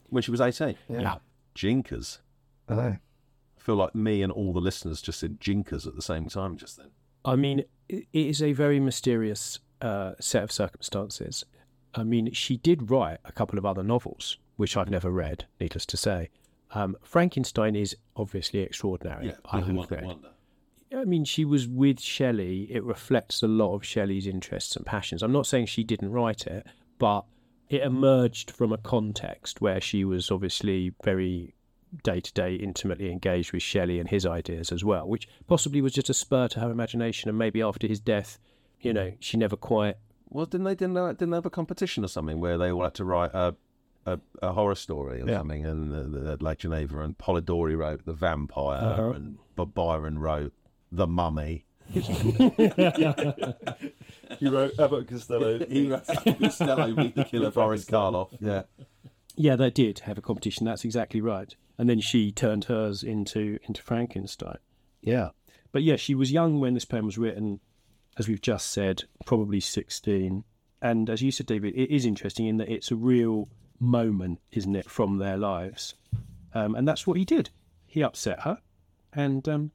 [SPEAKER 3] When she was 18.
[SPEAKER 2] Yeah.
[SPEAKER 1] yeah.
[SPEAKER 3] Jinkers.
[SPEAKER 2] I know.
[SPEAKER 3] I feel like me and all the listeners just said jinkers at the same time just then.
[SPEAKER 1] I mean, it it is a very mysterious uh, set of circumstances. I mean, she did write a couple of other novels, which I've never read, needless to say. Um, Frankenstein is obviously extraordinary. I have read. I mean, she was with Shelley. It reflects a lot of Shelley's interests and passions. I'm not saying she didn't write it, but it emerged from a context where she was obviously very day to day intimately engaged with Shelley and his ideas as well, which possibly was just a spur to her imagination. And maybe after his death, you know, she never quite.
[SPEAKER 3] Well, didn't they didn't they, didn't they have a competition or something where they all had to write a a, a horror story or
[SPEAKER 2] Yeah.
[SPEAKER 3] something, and the, the, like Geneva and Polidori wrote the vampire,
[SPEAKER 1] Uh-huh.
[SPEAKER 3] and Bob Byron wrote the mummy. (laughs)
[SPEAKER 2] he wrote Abbott Costello.
[SPEAKER 3] He wrote Costello beat the killer Boris Karloff. Yeah,
[SPEAKER 1] Yeah, they did have a competition. That's exactly right. And then she turned hers into into Frankenstein. Yeah, but yeah, she was young when this poem was written, as we've just said, probably sixteen. And as you said, David, it is interesting in that it's a real moment, isn't it, from their lives? Um, and that's what he did. He upset her, and um,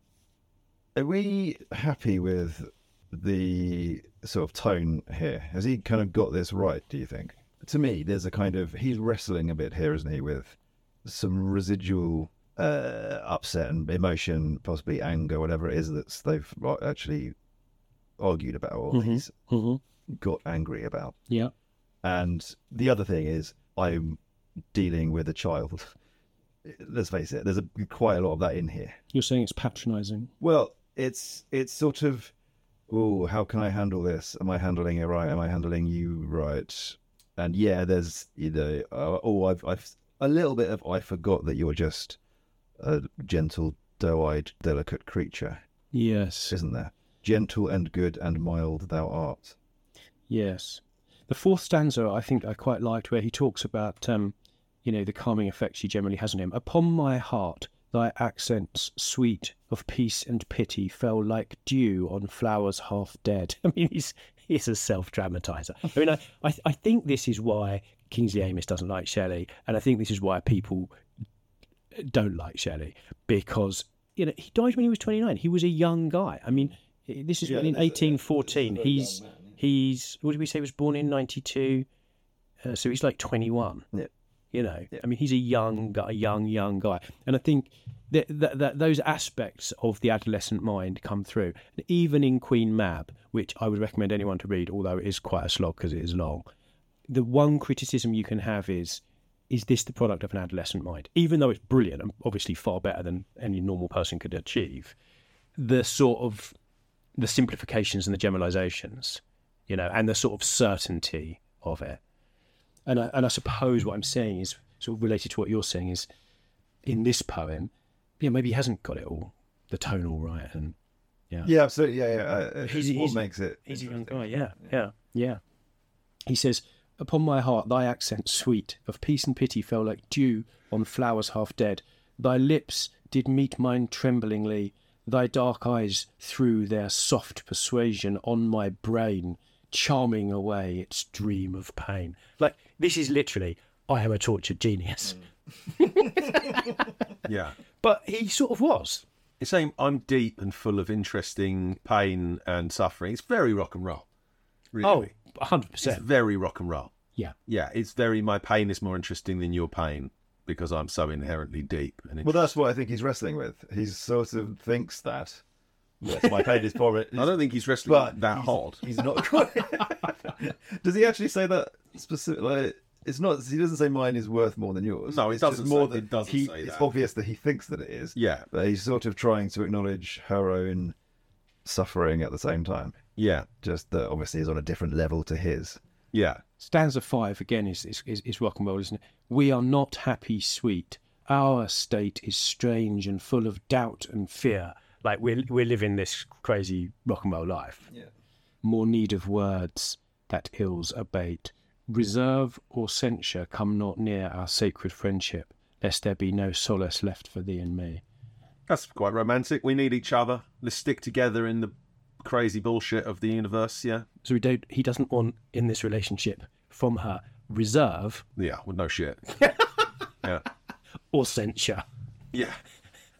[SPEAKER 2] Are we happy with the sort of tone here? Has he kind of got this right, do you think? To me, there's a kind of, he's wrestling a bit here, isn't he, with some residual uh, upset and emotion, possibly anger, whatever it is that they've actually argued about or he's got angry about.
[SPEAKER 1] yeah,
[SPEAKER 2] And the other thing is, I'm dealing with a child. Let's face it, there's a, quite a lot of that in here.
[SPEAKER 1] you're saying it's patronising.
[SPEAKER 2] Well, it's it's sort of, oh, how can I handle this? Am I handling it right? Am I handling you right? And yeah, there's you know, uh, oh, I've I've a little bit of I forgot that you're just a gentle, doe-eyed, delicate creature,
[SPEAKER 1] Yes,
[SPEAKER 2] isn't there? Gentle and good and mild thou art.
[SPEAKER 1] Yes. The fourth stanza, I think I quite liked, where he talks about, um, you know, the calming effect she generally has on him. Upon my heart, thy accents sweet of peace and pity fell like dew on flowers half dead. (laughs) I mean, he's he's a self-dramatizer. I mean, I, I I think this is why Kingsley Amis doesn't like Shelley, and I think this is why people don't like Shelley because you know he died when he was 29. He was a young guy. I mean, this is
[SPEAKER 2] Yeah,
[SPEAKER 1] in
[SPEAKER 2] that's a-
[SPEAKER 1] 1814.
[SPEAKER 2] a
[SPEAKER 1] He's. He's what did we say? He was born in 92, uh, so he's like 21.
[SPEAKER 2] Yeah.
[SPEAKER 1] You know,
[SPEAKER 2] Yeah.
[SPEAKER 1] I mean, he's a young guy, a young young guy, and I think that, that, that those aspects of the adolescent mind come through, and even in Queen Mab, which I would recommend anyone to read, although it is quite a slog because it is long. The one criticism you can have is is this the product of an adolescent mind? Even though it's brilliant and obviously far better than any normal person could achieve, the sort of the simplifications and the generalizations, you know, and the sort of certainty of it. And I, and I suppose what I'm saying is sort of related to what you're saying is in this poem, yeah, maybe he hasn't got it all, the tone all right, and yeah,
[SPEAKER 2] Yeah, absolutely. Yeah, yeah. Uh,
[SPEAKER 1] He's-
[SPEAKER 2] what
[SPEAKER 1] he's-
[SPEAKER 2] makes it?
[SPEAKER 1] He's a young guy, yeah, yeah, yeah. He says, Upon my heart, thy accent sweet of peace and pity fell like dew on flowers half dead. Thy lips did meet mine tremblingly. Thy dark eyes threw their soft persuasion on my brain, charming away its dream of pain. Like, this is literally, I am a tortured genius. Mm.
[SPEAKER 3] yeah. (laughs)
[SPEAKER 1] But he sort of was.
[SPEAKER 3] It's saying I'm deep and full of interesting pain and suffering. It's very rock and roll. Really.
[SPEAKER 1] Oh, 100%.
[SPEAKER 3] it's very rock and roll.
[SPEAKER 1] Yeah.
[SPEAKER 3] Yeah, it's very my pain is more interesting than your pain because I'm so inherently deep. And
[SPEAKER 2] Well, that's what I think he's wrestling with. He sort of thinks that. Yes, my pain is for it.
[SPEAKER 3] I don't think he's wrestling
[SPEAKER 2] But
[SPEAKER 3] that
[SPEAKER 2] he's,
[SPEAKER 3] hard.
[SPEAKER 2] He's not quite. (laughs) Does he actually say that specific? Like, it's not. He doesn't say mine is worth more than yours.
[SPEAKER 3] No, it
[SPEAKER 2] It's just
[SPEAKER 3] doesn't
[SPEAKER 2] More
[SPEAKER 3] say-
[SPEAKER 2] that
[SPEAKER 3] it doesn't
[SPEAKER 2] he,
[SPEAKER 3] say
[SPEAKER 2] It's
[SPEAKER 3] that.
[SPEAKER 2] obvious that he thinks that it is.
[SPEAKER 3] Yeah,
[SPEAKER 2] But he's sort of trying to acknowledge her own suffering at the same time.
[SPEAKER 3] yeah,
[SPEAKER 2] Just that obviously is on a different level to his.
[SPEAKER 3] yeah.
[SPEAKER 1] Stanza five again is, is, is, is rock and roll, isn't it? We are not happy, sweet. Our state is strange and full of doubt and fear. Like we're we're living this crazy rock and roll life.
[SPEAKER 2] Yeah.
[SPEAKER 1] More need of words that ills abate. Reserve or censure come not near our sacred friendship, lest there be no solace left for thee and me.
[SPEAKER 3] That's quite romantic. We need each other. Let's stick together in the crazy bullshit of the universe. Yeah,
[SPEAKER 1] So we don't. He doesn't want in this relationship from her reserve
[SPEAKER 3] yeah. Well, no shit. (laughs) yeah,
[SPEAKER 1] or censure.
[SPEAKER 3] yeah.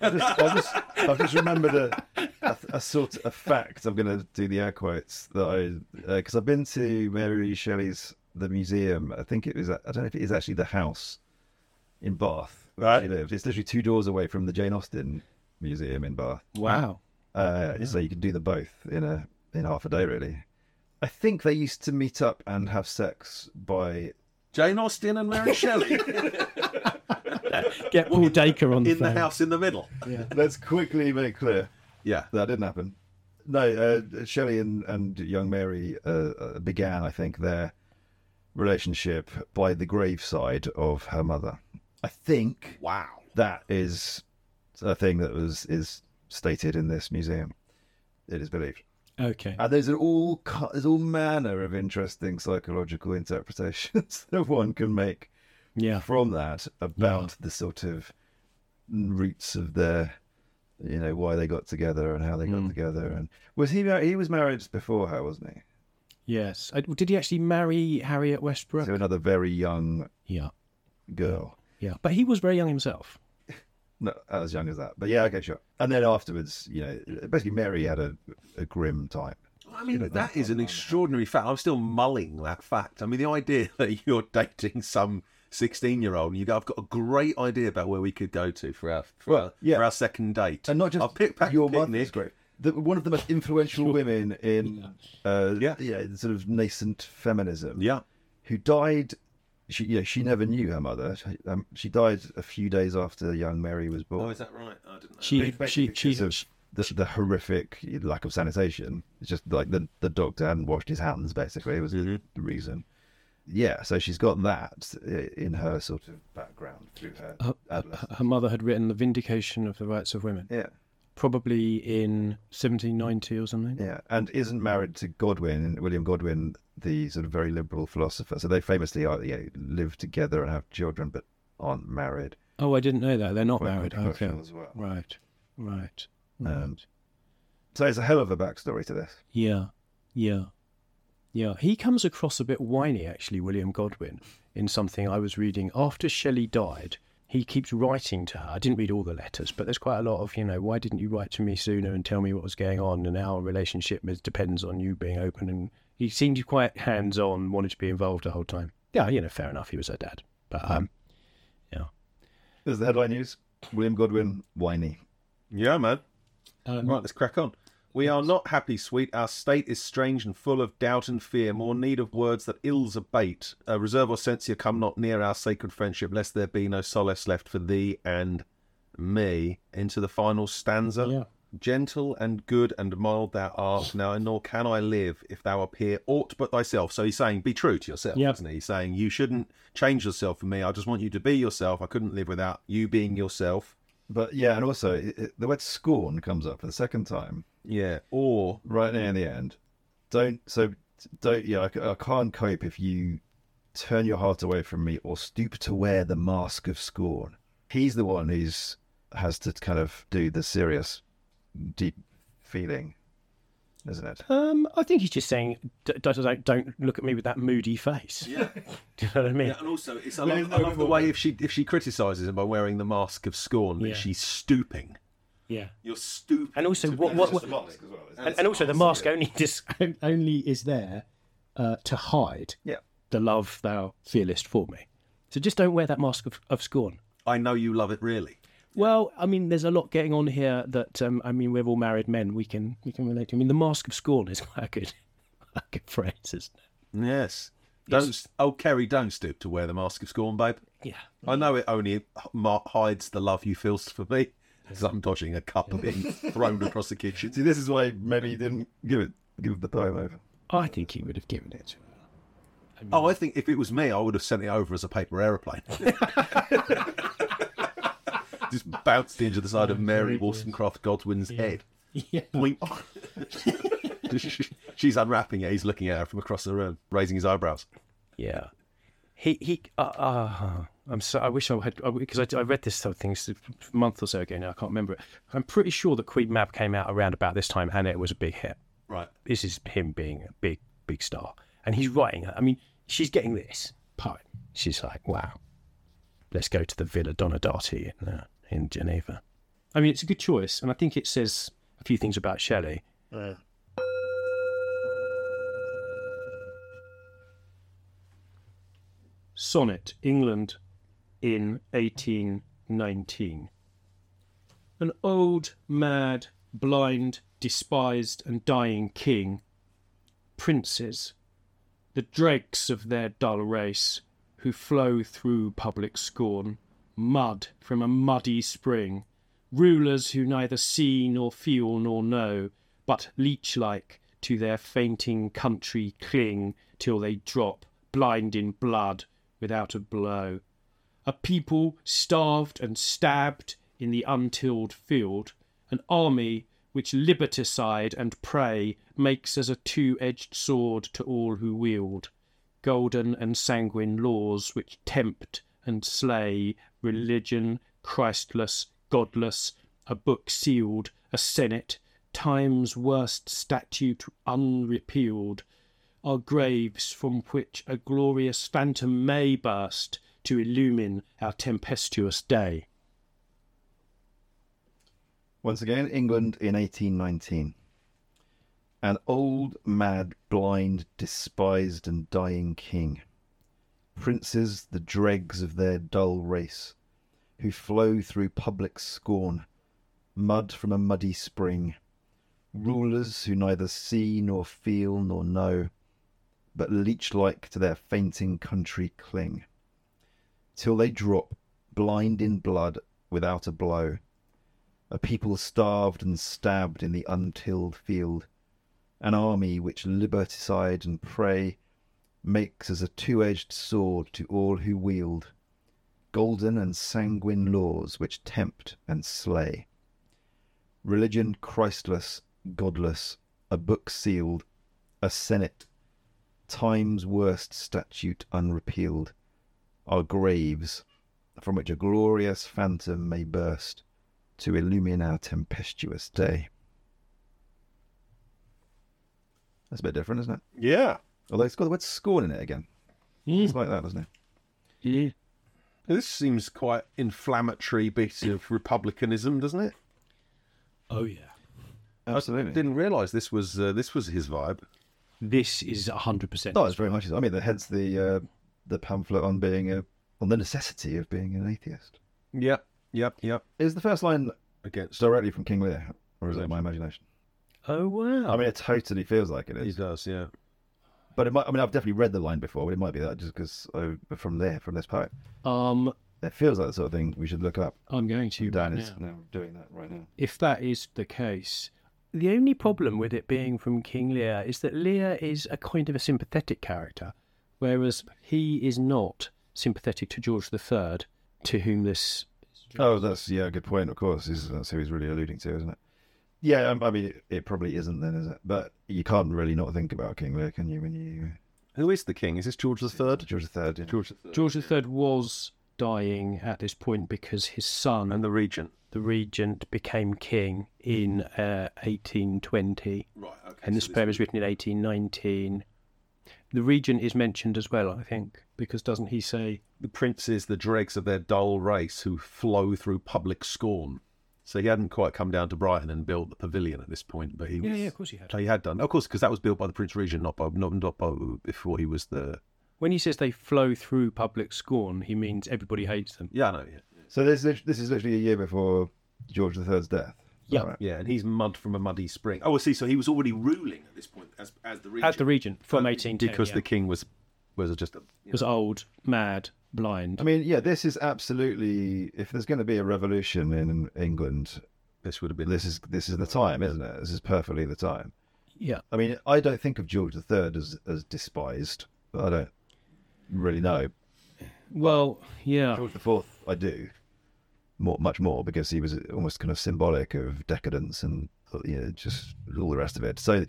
[SPEAKER 2] I just, I just, I've just remembered a, a, a sort of fact. I'm going to do the air quotes that I because I've been to Mary Shelley's the museum. I think it was. I don't know if it is actually the house in Bath.
[SPEAKER 3] Right.
[SPEAKER 2] She lived. It's literally two doors away from the Jane Austen Museum in Bath.
[SPEAKER 1] Wow.
[SPEAKER 2] Uh, So you can do them both in a in half a day, really. I think they used to meet up and have sex by.
[SPEAKER 3] Jane Austen and Mary Shelley. (laughs)
[SPEAKER 1] Get Paul Dacre on the
[SPEAKER 3] in the house in the middle. (laughs)
[SPEAKER 2] Let's quickly make clear
[SPEAKER 3] Yeah.
[SPEAKER 2] that didn't happen. No, uh, Shelley and, and young Mary uh, uh, began, I think, their relationship by the graveside of her mother. I think
[SPEAKER 3] Wow.
[SPEAKER 2] that is a thing that was is stated in this museum. It is believed.
[SPEAKER 1] Okay.
[SPEAKER 2] And there's all there's all manner of interesting psychological interpretations (laughs) that one can make
[SPEAKER 1] Yeah.
[SPEAKER 2] from that about the sort of roots of their, you know, why they got together and how they got
[SPEAKER 1] Mm.
[SPEAKER 2] together. And was he mar- he was married before her, wasn't he?
[SPEAKER 1] Yes. Uh, Did he actually marry Harriet Westbrook?
[SPEAKER 2] To another very young
[SPEAKER 1] Yeah.
[SPEAKER 2] girl,
[SPEAKER 1] Yeah. But he was very young himself. (laughs)
[SPEAKER 2] not as young as that, but yeah, okay, sure. And then afterwards, you know, basically Mary had a, a grim time.
[SPEAKER 3] I mean, that is an extraordinary fact. I'm still mulling that fact. I mean, the idea (laughs) that you're dating some 16 year old and you go, I've got a great idea about where we could go to for our, for,
[SPEAKER 2] Well, yeah.
[SPEAKER 3] for our second date.
[SPEAKER 2] and not just
[SPEAKER 3] I'll pick back
[SPEAKER 2] your
[SPEAKER 3] picnic.
[SPEAKER 2] mother's great. The, one of the most influential women in uh,
[SPEAKER 3] Yeah.
[SPEAKER 2] yeah, sort of nascent feminism.
[SPEAKER 3] Yeah.
[SPEAKER 2] who died. She, you know, she never knew her mother. She, um, she died a few days after young Mary was born.
[SPEAKER 3] Oh, is that right? I didn't know.
[SPEAKER 1] She
[SPEAKER 2] Basically
[SPEAKER 1] she
[SPEAKER 2] because
[SPEAKER 1] she,
[SPEAKER 2] of the, the horrific lack of sanitation. It's just like the the doctor hadn't washed his hands. Basically, it was
[SPEAKER 3] Mm-hmm.
[SPEAKER 2] the reason. Yeah, so she's got that in her sort of background through her
[SPEAKER 1] her, her mother had written the Vindication of the Rights of Women,
[SPEAKER 2] Yeah,
[SPEAKER 1] probably in 1790 or something.
[SPEAKER 2] yeah, and isn't married to Godwin, William Godwin, the sort of very liberal philosopher. So they famously are, you know, live together and have children, but aren't married.
[SPEAKER 1] Oh, I didn't know that. They're not
[SPEAKER 2] Quite
[SPEAKER 1] married. Okay.
[SPEAKER 2] as well.
[SPEAKER 1] Right. Right.
[SPEAKER 2] Um,
[SPEAKER 1] right.
[SPEAKER 2] So it's a hell of a backstory to this.
[SPEAKER 1] Yeah, yeah, yeah. He comes across a bit whiny, actually, William Godwin, in something I was reading. After Shelley died, he keeps writing to her. I didn't read all the letters, but there's quite a lot of, you know, why didn't you write to me sooner and tell me what was going on? And our relationship depends on you being open. And he seemed quite hands on, wanted to be involved the whole time. Yeah, you know, fair enough. He was her dad. But, um, yeah.
[SPEAKER 2] There's the headline news. William Godwin, whiny.
[SPEAKER 3] Yeah, man.
[SPEAKER 1] Um,
[SPEAKER 3] Right, let's crack on. We are not happy, sweet. Our state is strange and full of doubt and fear. More need of words that ills abate. Uh, reserve or censure come not near our sacred friendship, lest there be no solace left for thee and me. Into the final stanza.
[SPEAKER 1] Yeah.
[SPEAKER 3] Gentle and good and mild thou art now, nor can I live if thou appear aught but thyself. So he's saying, be true to yourself,
[SPEAKER 1] Yeah.
[SPEAKER 3] isn't he? He's saying, you shouldn't change yourself for me. I just want you to be yourself. I couldn't live without you being yourself.
[SPEAKER 2] But yeah, and also it, it- the word scorn comes up for the second time
[SPEAKER 3] Yeah. Or
[SPEAKER 2] right near the end. Don't so don't yeah. I can't cope if you turn your heart away from me or stoop to wear the mask of scorn. He's the one who's has to kind of do the serious, deep feeling, isn't it?
[SPEAKER 1] Um, I think he's just saying, d- d- don't, don't look at me with that moody face.
[SPEAKER 3] Yeah. (laughs)
[SPEAKER 1] Do you know what I mean?
[SPEAKER 3] Yeah, and also it's I
[SPEAKER 2] Well,
[SPEAKER 3] love, I love the way if she if she criticises him by wearing the mask of scorn that
[SPEAKER 1] Yeah.
[SPEAKER 3] she's stooping.
[SPEAKER 1] Yeah.
[SPEAKER 3] You're stupid.
[SPEAKER 1] And also,
[SPEAKER 3] to
[SPEAKER 1] what, what, what,
[SPEAKER 2] well.
[SPEAKER 1] and, and also the mask only dis, only is there uh, to hide
[SPEAKER 2] Yeah.
[SPEAKER 1] the love thou feelest for me. So just don't wear that mask of, of scorn.
[SPEAKER 3] I know you love it really.
[SPEAKER 1] Well, I mean, there's a lot getting on here that um, I mean, we're all married men. We can we can relate to. I mean, the mask of scorn is (laughs) quite a good, a good phrase, isn't it?
[SPEAKER 3] Yes. Don't oh Kerry, don't stoop to wear the mask of scorn, babe.
[SPEAKER 1] Yeah.
[SPEAKER 3] I know it only hides the love you feel for me. Because I'm dodging a cup of being (laughs) thrown across the kitchen.
[SPEAKER 2] See, this is why maybe he didn't give it give the poem over.
[SPEAKER 1] I think he would have given it to her.
[SPEAKER 3] Oh, I think if it was me, I would have sent it over as a paper airplane. (laughs) Just bounced into the side of Mary Wollstonecraft Godwin's head.
[SPEAKER 1] Yeah.
[SPEAKER 3] Boink. (laughs) She's unwrapping it. He's looking at her from across the room, raising his eyebrows.
[SPEAKER 1] Yeah, he he. Uh, uh, I'm so. I wish I had because I, I read this sort of thing a month or so ago. Now I can't remember it. I'm pretty sure that Queen Mab came out around about this time, and it was a big hit.
[SPEAKER 3] Right.
[SPEAKER 1] This is him being a big big star, and he's writing. I mean, she's getting this poem. She's like, wow, let's go to the Villa Diodati in uh, in Geneva. I mean, it's a good choice, and I think it says a few things about Shelley. Sonnet, England in 1819. An old, mad, blind, despised, and dying king, princes, the dregs of their dull race, who flow through public scorn, mud from a muddy spring, rulers who neither see nor feel nor know, but leech like to their fainting country cling till they drop, blind in blood, without a blow. A people starved and stabbed in the untilled field, an army which liberticide and prey makes as a two edged sword to all who wield, golden and sanguine laws which tempt and slay, religion, Christless, godless, a book sealed, a senate, time's worst statute unrepealed, are graves from which a glorious phantom may burst to illumine our tempestuous day.
[SPEAKER 2] Once again, England in 1819. An old, mad, blind, despised, and dying king. Princes, the dregs of their dull race, who flow through public scorn, mud from a muddy spring. Rulers who neither see nor feel nor know, but leech like to their fainting country cling, till they drop, blind in blood, without a blow. A people starved and stabbed in the untilled field, an army which liberticide and prey makes as a two edged sword to all who wield, golden and sanguine laws which tempt and slay. Religion Christless, godless, a book sealed, a senate, time's worst statute unrepealed, are graves from which a glorious phantom may burst to illumine our tempestuous day. That's a bit different, isn't it?
[SPEAKER 3] Yeah.
[SPEAKER 2] Although it's got the word scorn in it again. It's like that, doesn't it?
[SPEAKER 1] Yeah.
[SPEAKER 3] This seems quite inflammatory bit of republicanism, doesn't it?
[SPEAKER 1] Oh yeah.
[SPEAKER 2] Absolutely.
[SPEAKER 3] I didn't realise this was uh, this was his vibe.
[SPEAKER 1] This is hundred percent.
[SPEAKER 2] No, it's very much. I mean, hence the uh, the pamphlet on being a on the necessity of being an atheist.
[SPEAKER 3] Yep, yep, yep.
[SPEAKER 2] Is the first line
[SPEAKER 3] Against
[SPEAKER 2] directly from King Lear, or is it my imagination?
[SPEAKER 1] Oh wow.
[SPEAKER 2] I mean, it totally feels like it is.
[SPEAKER 3] he does, yeah.
[SPEAKER 2] But it might. I mean, I've definitely read the line before, but it might be that just because from there, from this poet,
[SPEAKER 1] um,
[SPEAKER 2] it feels like the sort of thing we should look up.
[SPEAKER 1] I'm going to.
[SPEAKER 2] Dan
[SPEAKER 1] right
[SPEAKER 2] is
[SPEAKER 1] now.
[SPEAKER 2] now doing that right now.
[SPEAKER 1] If that is the case, the only problem with it being from King Lear is that Lear is a kind of a sympathetic character, whereas he is not sympathetic to George III, to whom this.
[SPEAKER 2] Oh, that's yeah, good point. Of course, is that's who he's really alluding to, isn't it? Yeah, um, I mean, it, it probably isn't then, is it? But you can't really not think about King Lear, can you? When you
[SPEAKER 3] Who is the king? Is this George III?
[SPEAKER 2] George III, yeah.
[SPEAKER 3] George the Third.
[SPEAKER 1] George III was dying at this point because his son,
[SPEAKER 3] and the regent.
[SPEAKER 1] the regent, became king in uh, 1820.
[SPEAKER 3] Right. Okay.
[SPEAKER 1] and this poem is written in 1819. The regent is mentioned as well, I think, because doesn't he say,
[SPEAKER 3] the princes, the dregs of their dull race, who flow through public scorn. So he hadn't quite come down to Brighton and built the pavilion at this point, but he was.
[SPEAKER 1] Yeah, yeah, of course he had.
[SPEAKER 3] He had done, of course, because that was built by the Prince Regent, not by not, not by before he was the.
[SPEAKER 1] When he says they flow through public scorn, he means everybody hates them.
[SPEAKER 3] Yeah, I know. Yeah,
[SPEAKER 2] So this this is literally a year before George III's death. Is that
[SPEAKER 1] Yeah.
[SPEAKER 2] right?
[SPEAKER 3] yeah, and he's mud from a muddy spring. Oh, I see. So he was already ruling at this point as as the regent.
[SPEAKER 1] As the regent from
[SPEAKER 3] But
[SPEAKER 1] 1810.
[SPEAKER 3] because
[SPEAKER 1] yeah.
[SPEAKER 3] the king was was just a. you
[SPEAKER 1] was old, mad, blind.
[SPEAKER 2] I mean, yeah, this is absolutely. If there's going to be a revolution in England,
[SPEAKER 3] this would have been.
[SPEAKER 2] this is this is the time, isn't it? This is perfectly the time.
[SPEAKER 1] yeah.
[SPEAKER 2] I mean, I don't think of George III as as despised. I don't really know.
[SPEAKER 1] Well, yeah.
[SPEAKER 2] George IV, I do more, much more because he was almost kind of symbolic of decadence and you know just all the rest of it. So,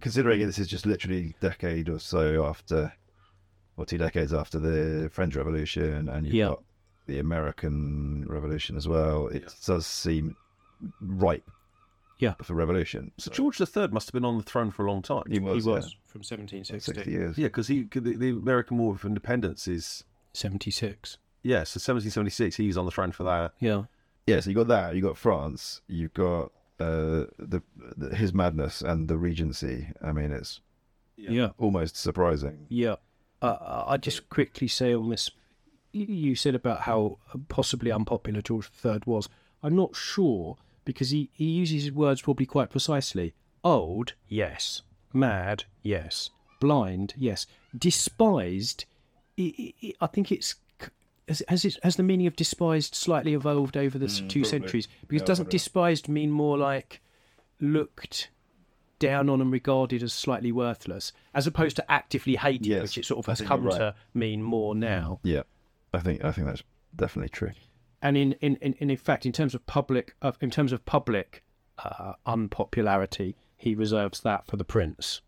[SPEAKER 2] considering this is just literally a decade or so after, or two decades after the French Revolution, and you've
[SPEAKER 1] Yeah.
[SPEAKER 2] got the American Revolution as well, it does seem ripe.
[SPEAKER 1] Yeah.
[SPEAKER 2] for revolution.
[SPEAKER 3] so George III must have been on the throne for a long time.
[SPEAKER 2] he was,
[SPEAKER 1] he was
[SPEAKER 2] yeah,
[SPEAKER 1] from
[SPEAKER 2] 60
[SPEAKER 1] 1760.
[SPEAKER 2] years.
[SPEAKER 3] Yeah, because he 'cause the, the American War of Independence is
[SPEAKER 1] 76.
[SPEAKER 3] yeah. So 1776, he's on the throne for that.
[SPEAKER 1] Yeah.
[SPEAKER 2] Yeah, so you got that. You got France. You've got uh, the, the his madness and the Regency. I mean, it's
[SPEAKER 1] Yeah.
[SPEAKER 2] almost surprising.
[SPEAKER 1] Yeah. Uh, I just quickly say on this, you said about how possibly unpopular George III was. I'm not sure because he, he uses his words probably quite precisely. Old, yes. Mad, yes. Blind, yes. Despised, i i I think it's has has, it, has the meaning of despised slightly evolved over the s mm, two
[SPEAKER 2] probably.
[SPEAKER 1] centuries? Because
[SPEAKER 2] Yeah,
[SPEAKER 1] doesn't
[SPEAKER 2] probably.
[SPEAKER 1] despised mean more like looked down on and regarded as slightly worthless, as opposed to actively hated,
[SPEAKER 2] Yes,
[SPEAKER 1] which it sort of has come
[SPEAKER 2] right.
[SPEAKER 1] to mean more mm. now.
[SPEAKER 2] Yeah, I think I think that's definitely true.
[SPEAKER 1] And in in, in, in fact in terms of public of in terms of public uh, unpopularity he reserves that for the prince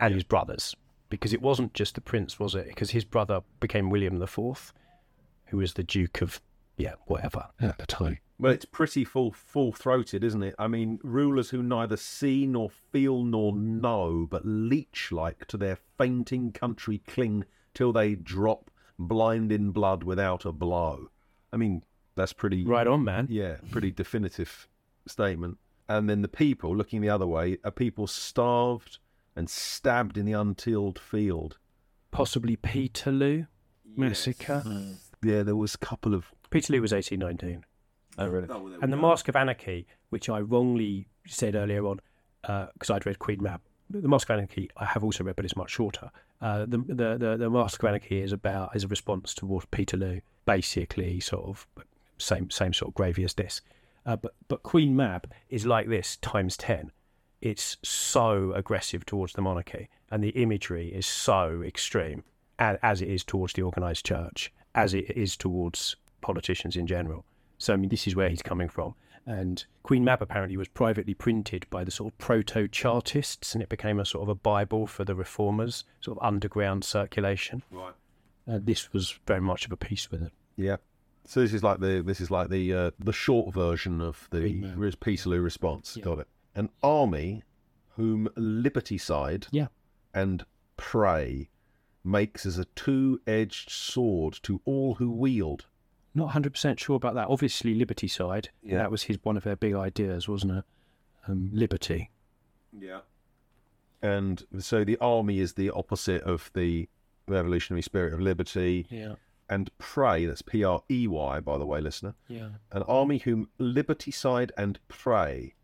[SPEAKER 1] and his brothers because it wasn't just the prince was it because his brother became william the fourth who was the duke of yeah whatever at the time
[SPEAKER 3] Well, it's pretty full full throated, isn't it? I mean, rulers who neither see nor feel nor know, but leech like to their fainting country cling till they drop blind in blood without a blow. I mean, that's pretty
[SPEAKER 1] right on man
[SPEAKER 3] Yeah, pretty definitive statement. And then the people looking the other way are people starved and stabbed in the untilled field.
[SPEAKER 1] possibly peterloo massacre
[SPEAKER 3] Yeah, there was a couple of
[SPEAKER 1] peterloo was 1819
[SPEAKER 2] Oh, really?
[SPEAKER 1] And the Mask of Anarchy, which I wrongly said earlier on, because I'd read Queen Mab. The Mask of Anarchy I have also read, but it's much shorter. Uh, the, the the the Mask of Anarchy is about is a response towards Peterloo, basically sort of same same sort of gravy as this. Uh, but but Queen Mab is like this times ten. It's so aggressive towards the monarchy, and the imagery is so extreme, as, as it is towards the organised church, as it is towards politicians in general. So I mean, this is where he's coming from. And Queen Mab apparently was privately printed by the sort of proto Chartists, and it became a sort of a bible for the reformers, sort of underground circulation.
[SPEAKER 3] Right.
[SPEAKER 1] Uh, this was very much of a piece with it.
[SPEAKER 3] Yeah. So this is like the this is like the uh, the short version of the
[SPEAKER 1] Queen Mab.
[SPEAKER 3] Res- Peterloo response.
[SPEAKER 1] Yeah.
[SPEAKER 3] Got it. An army whom liberticide
[SPEAKER 1] Yeah.
[SPEAKER 3] and prey makes as a two edged sword to all who wield.
[SPEAKER 1] Not 100% sure about that. Obviously, Liberticide.
[SPEAKER 3] Yeah.
[SPEAKER 1] That was his one of their big ideas, wasn't it? Um, liberty.
[SPEAKER 3] Yeah. And so the army is the opposite of the revolutionary spirit of liberty.
[SPEAKER 1] Yeah.
[SPEAKER 3] And prey, that's P R E Y, by the way, listener.
[SPEAKER 1] Yeah.
[SPEAKER 3] An army whom liberticide and prey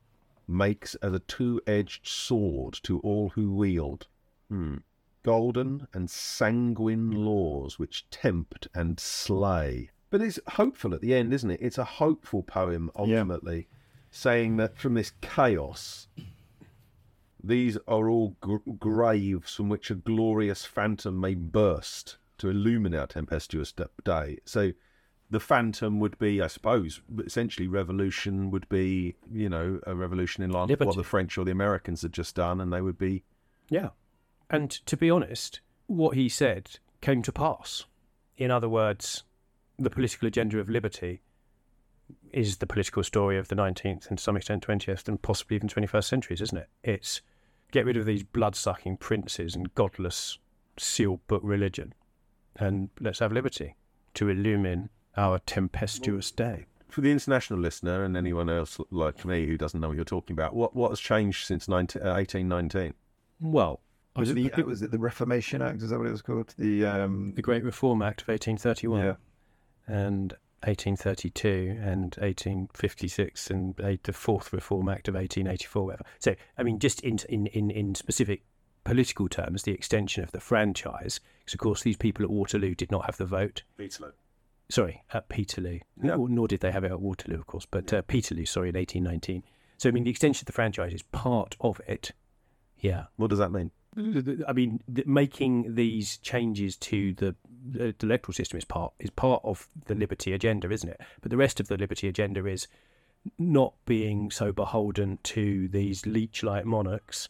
[SPEAKER 3] makes as a two edged sword to all who wield. Hmm. Golden and sanguine laws which tempt and slay. But it's hopeful at the end, isn't it? It's a hopeful poem, ultimately, saying that from this chaos, these are all gr- graves from which a glorious phantom may burst to illumine our tempestuous day. So the phantom would be, I suppose, essentially revolution would be, you know, a revolution in line with what the French or the Americans had just done, and they would be,
[SPEAKER 1] Yeah. And to be honest, what he said came to pass. In other words, the political agenda of liberty is the political story of the 19th and to some extent 20th and possibly even 21st centuries, isn't it? It's get rid of these blood sucking princes and godless sealed book religion and let's have liberty to illumine our tempestuous day.
[SPEAKER 3] for the international listener and anyone else like me who doesn't know what you're talking about, what what has changed since 19, uh, 1819?
[SPEAKER 1] Well,
[SPEAKER 2] Was it,
[SPEAKER 1] was
[SPEAKER 2] the, was it the Reformation Act? Is that what it was called? The um,
[SPEAKER 1] the Great Reform Act of 1831.
[SPEAKER 2] yeah.
[SPEAKER 1] and 1832 and 1856 and the Fourth Reform Act of 1884. Whatever. So, I mean, just in, in, in, in specific political terms, the extension of the franchise, because of course these people at Waterloo did not have the vote. Sorry, at Peterloo.
[SPEAKER 3] Yeah.
[SPEAKER 1] Nor, did they have it at Waterloo, of course, but uh, Peterloo, sorry, in 1819. So, I mean, the extension of the franchise is part of it. Yeah.
[SPEAKER 3] What does that mean?
[SPEAKER 1] I mean, making these changes to the, the electoral system is part is part of the liberty agenda, isn't it? But the rest of the liberty agenda is not being so beholden to these leech-like monarchs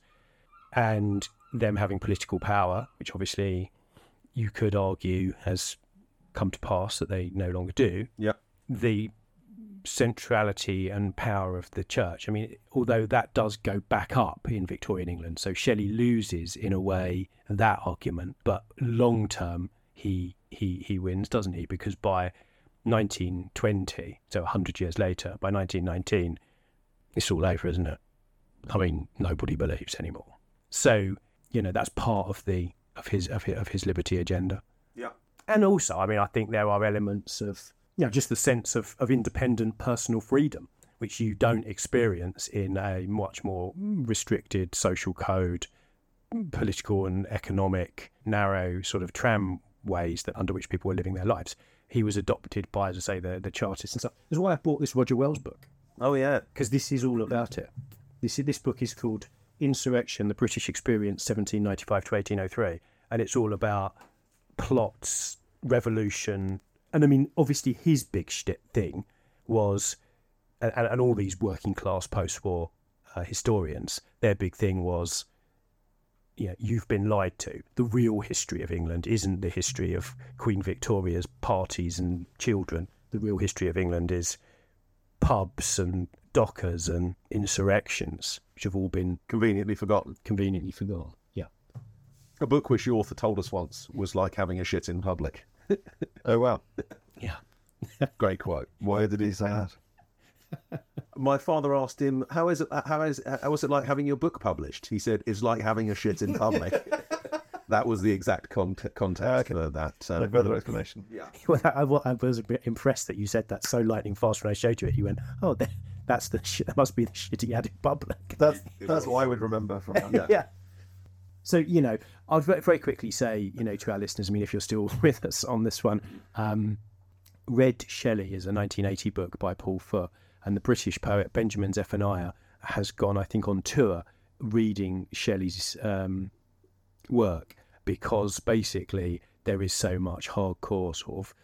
[SPEAKER 1] and them having political power, which obviously you could argue has come to pass that they no longer do.
[SPEAKER 3] Yeah.
[SPEAKER 1] The centrality and power of the church. I mean, although that does go back up in Victorian England, so Shelley loses in a way that argument, but long term he he he wins, doesn't he? Because by 1920, so 100 years later, by 1919, it's all over, isn't it? I mean, nobody believes anymore. So you know that's part of the of his of his, of his liberty agenda.
[SPEAKER 3] Yeah.
[SPEAKER 1] And also, I mean, I think there are elements of, you know, just the sense of, of independent personal freedom, which you don't experience in a much more restricted social code, political and economic, narrow sort of tram ways that under which people were living their lives. He was adopted by, as I say, the the Chartists and stuff. That's why I bought this Roger Wells book
[SPEAKER 3] Oh yeah.
[SPEAKER 1] because this is all about it. This this book is called Insurrection: The British Experience, 1795 to 1803, and it's all about plots, revolution, and I mean, obviously, his big shit thing was, and, and all these working class post-war uh, historians, their big thing was. Yeah, you've been lied to. The real history of England isn't the history of Queen Victoria's parties and children. The real history of England is pubs and dockers and insurrections, which have all been
[SPEAKER 3] Conveniently forgotten.
[SPEAKER 1] conveniently forgotten. Yeah.
[SPEAKER 3] A book which the author told us once was like having a shit in public. (laughs)
[SPEAKER 2] Oh wow!
[SPEAKER 1] Yeah. (laughs)
[SPEAKER 3] Great quote.
[SPEAKER 2] Why did he say that? (laughs)
[SPEAKER 3] My father asked him, "How is it? How is? How was it like having your book published?" He said, "It's like having a shit in public." that was the exact con- context ah, for that. Uh,
[SPEAKER 2] no further explanation.
[SPEAKER 3] Yeah.
[SPEAKER 1] Well, I, I was a bit impressed that you said that so lightning fast when I showed you it. You went, "Oh, that, that's the shit. That must be the shit he in public." (laughs)
[SPEAKER 2] That's that's what I would remember from that.
[SPEAKER 3] Yeah. (laughs)
[SPEAKER 1] So you know, I'll very, very quickly say, you know, to our listeners. I mean, if you're still (laughs) with us on this one, um, Red Shelley is a 1980 book by Paul Foot, and the British poet Benjamin Zephaniah has gone, I think, on tour reading Shelley's um, work because basically there is so much hardcore sort of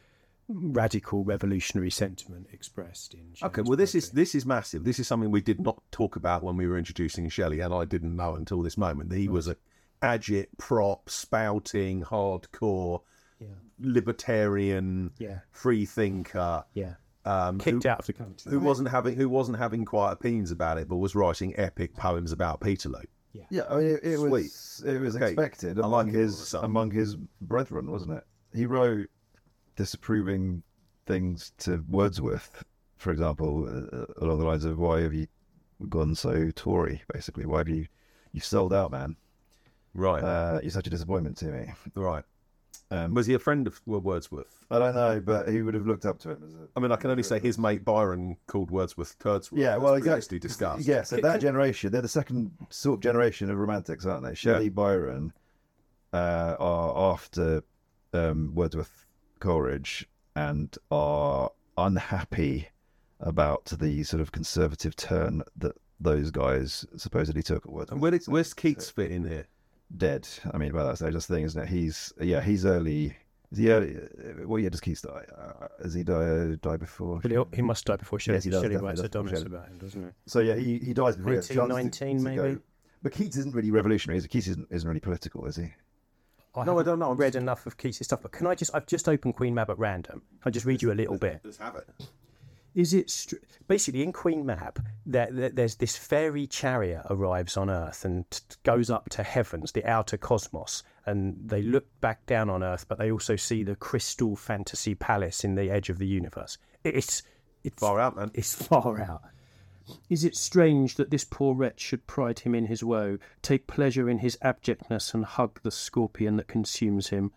[SPEAKER 1] radical revolutionary sentiment expressed in.
[SPEAKER 3] Okay, well, this is this is massive. This is something we did not talk about when we were introducing Shelley, and I didn't know until this moment that he was a agit, prop, spouting, hardcore,
[SPEAKER 1] Yeah.
[SPEAKER 3] libertarian,
[SPEAKER 1] yeah,
[SPEAKER 3] free thinker,
[SPEAKER 1] yeah,
[SPEAKER 3] um,
[SPEAKER 1] kicked
[SPEAKER 3] who,
[SPEAKER 1] out of the country.
[SPEAKER 3] who wasn't having who wasn't having quiet opinions about it, but was writing epic poems about Peterloo.
[SPEAKER 2] Yeah, I mean, it, it was it was
[SPEAKER 3] Okay.
[SPEAKER 2] expected among
[SPEAKER 3] like it all of a
[SPEAKER 2] his among his brethren, wasn't it? He wrote disapproving things to Wordsworth, for example, uh, along the lines of "Why have you gone so Tory?" Basically, why have you you sold out, man?
[SPEAKER 3] Right,
[SPEAKER 2] Uh, you're such a disappointment to me.
[SPEAKER 3] right.
[SPEAKER 2] Um,
[SPEAKER 3] Was he a friend of Wordsworth?
[SPEAKER 2] I don't know, but he would have looked up to him as a
[SPEAKER 3] I mean, I can only say his mate Byron called Wordsworth Turdsworth.
[SPEAKER 2] Yeah, well, exactly.
[SPEAKER 3] discussed.
[SPEAKER 2] Yeah, so that (laughs) generation, they're the second sort of generation of romantics, aren't they? Shelley, Byron uh, are after um, Wordsworth Coleridge and are unhappy about the sort of conservative turn that those guys supposedly took at Wordsworth.
[SPEAKER 3] And where did, where's Keats fit in here?
[SPEAKER 2] Dead. I mean, by that stage, that's the thing, isn't it? He's yeah, he's early. Is he early? uh, What year does Keats die? Uh, has he die, die before?
[SPEAKER 1] But he, he must die before Shelley.
[SPEAKER 2] Yes, he does,
[SPEAKER 1] Shelley writes
[SPEAKER 2] does before Adonais
[SPEAKER 1] about him, doesn't he?
[SPEAKER 2] So yeah, he, he dies before he has a chance to-
[SPEAKER 1] 1919
[SPEAKER 2] to
[SPEAKER 1] maybe?
[SPEAKER 2] go. But Keats isn't really revolutionary. Is he? Keats isn't, isn't really political, is he?
[SPEAKER 1] I
[SPEAKER 3] No, I don't know. I'm
[SPEAKER 1] read enough of Keats' stuff, but can I just? I've just opened Queen Mab at random. I'll just read you a little bit.
[SPEAKER 3] Let's have it.
[SPEAKER 1] Is it str- basically in Queen Mab? There, there, there's this fairy chariot arrives on Earth and t- goes up to heavens, the outer cosmos, and they look back down on Earth, but they also see the crystal fantasy palace in the edge of the universe. It's it's
[SPEAKER 3] Far out, man.
[SPEAKER 1] It's far out. Is it strange that this poor wretch should pride him in his woe, take pleasure in his abjectness, and hug the scorpion that consumes him?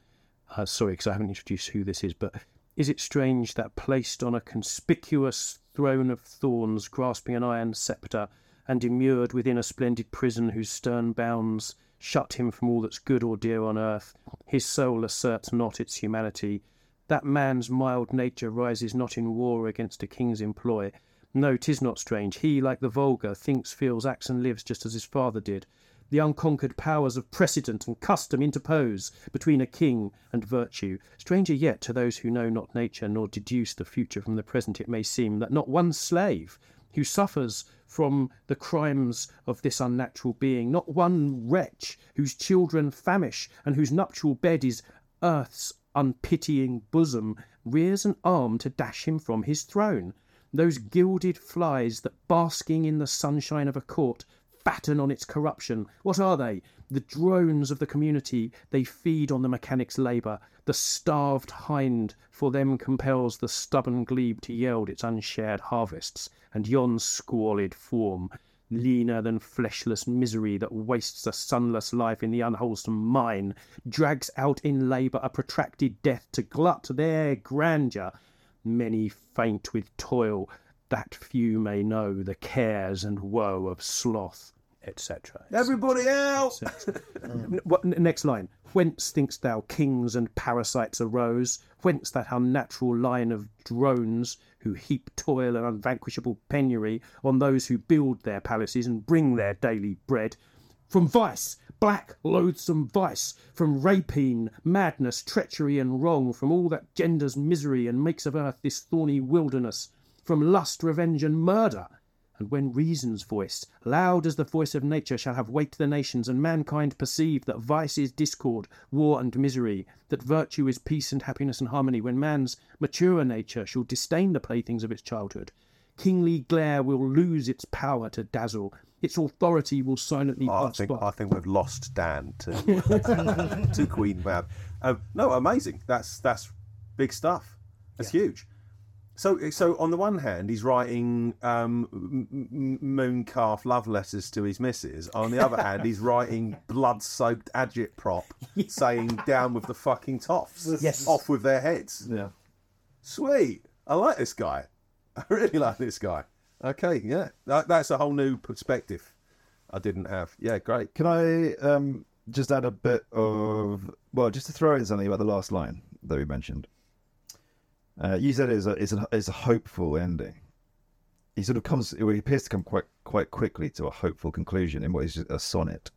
[SPEAKER 1] Uh, sorry, because I haven't introduced who this is, but is it strange that placed on a conspicuous throne of thorns, grasping an iron sceptre, and immured within a splendid prison whose stern bounds shut him from all that's good or dear on earth, his soul asserts not its humanity, that man's mild nature rises not in war against a king's employ. No, 'tis not strange. He, like the vulgar, thinks, feels, acts, and lives just as his father did. The unconquered powers of precedent and custom interpose between a king and virtue. Stranger yet to those who know not nature nor deduce the future from the present, it may seem that not one slave who suffers from the crimes of this unnatural being, not one wretch whose children famish and whose nuptial bed is earth's unpitying bosom, rears an arm to dash him from his throne. Those gilded flies that, basking in the sunshine of a court, fatten on its corruption. What are they? The drones of the community. They feed on the mechanic's labour. The starved hind for them compels the stubborn glebe to yield its unshared harvests. And yon squalid form, leaner than fleshless misery that wastes a sunless life in the unwholesome mine, drags out in labour a protracted death to glut their grandeur. Many faint with toil, that few may know the cares and woe of sloth. etc.
[SPEAKER 3] Everybody out! (laughs)
[SPEAKER 1] N- Next line. Whence thinkst thou kings and parasites arose? Whence that unnatural line of drones who heap toil and unvanquishable penury on those who build their palaces and bring their daily bread? From vice, black, loathsome vice, from rapine, madness, treachery, and wrong, from all that genders misery and makes of earth this thorny wilderness, from lust, revenge, and murder. And when reason's voice, loud as the voice of nature, shall have waked the nations, and mankind perceive that vice is discord, war and misery, that virtue is peace and happiness and harmony, when man's maturer nature shall disdain the playthings of its childhood, kingly glare will lose its power to dazzle, its authority will silently
[SPEAKER 3] I
[SPEAKER 1] pass
[SPEAKER 3] think
[SPEAKER 1] by.
[SPEAKER 3] I think we've lost Dan to (laughs) (laughs) to Queen Mab. Um, no, amazing. That's that's big stuff. That's huge. So so on the one hand, he's writing um, m- m- moon calf love letters to his missus. On the other hand, he's writing (laughs) blood soaked agitprop saying down with the fucking toffs.
[SPEAKER 1] Yes.
[SPEAKER 3] Off with their heads.
[SPEAKER 2] Yeah.
[SPEAKER 3] Sweet. I like this guy. I really like this guy. Okay, yeah. That, that's a whole new perspective I didn't have. Yeah, great.
[SPEAKER 2] Can I um, just add a bit of well, just to throw in something about the last line that we mentioned? Uh, you said it's a, it's a it's a hopeful ending. He sort of comes. He appears to come quite quite quickly to a hopeful conclusion in what is a sonnet.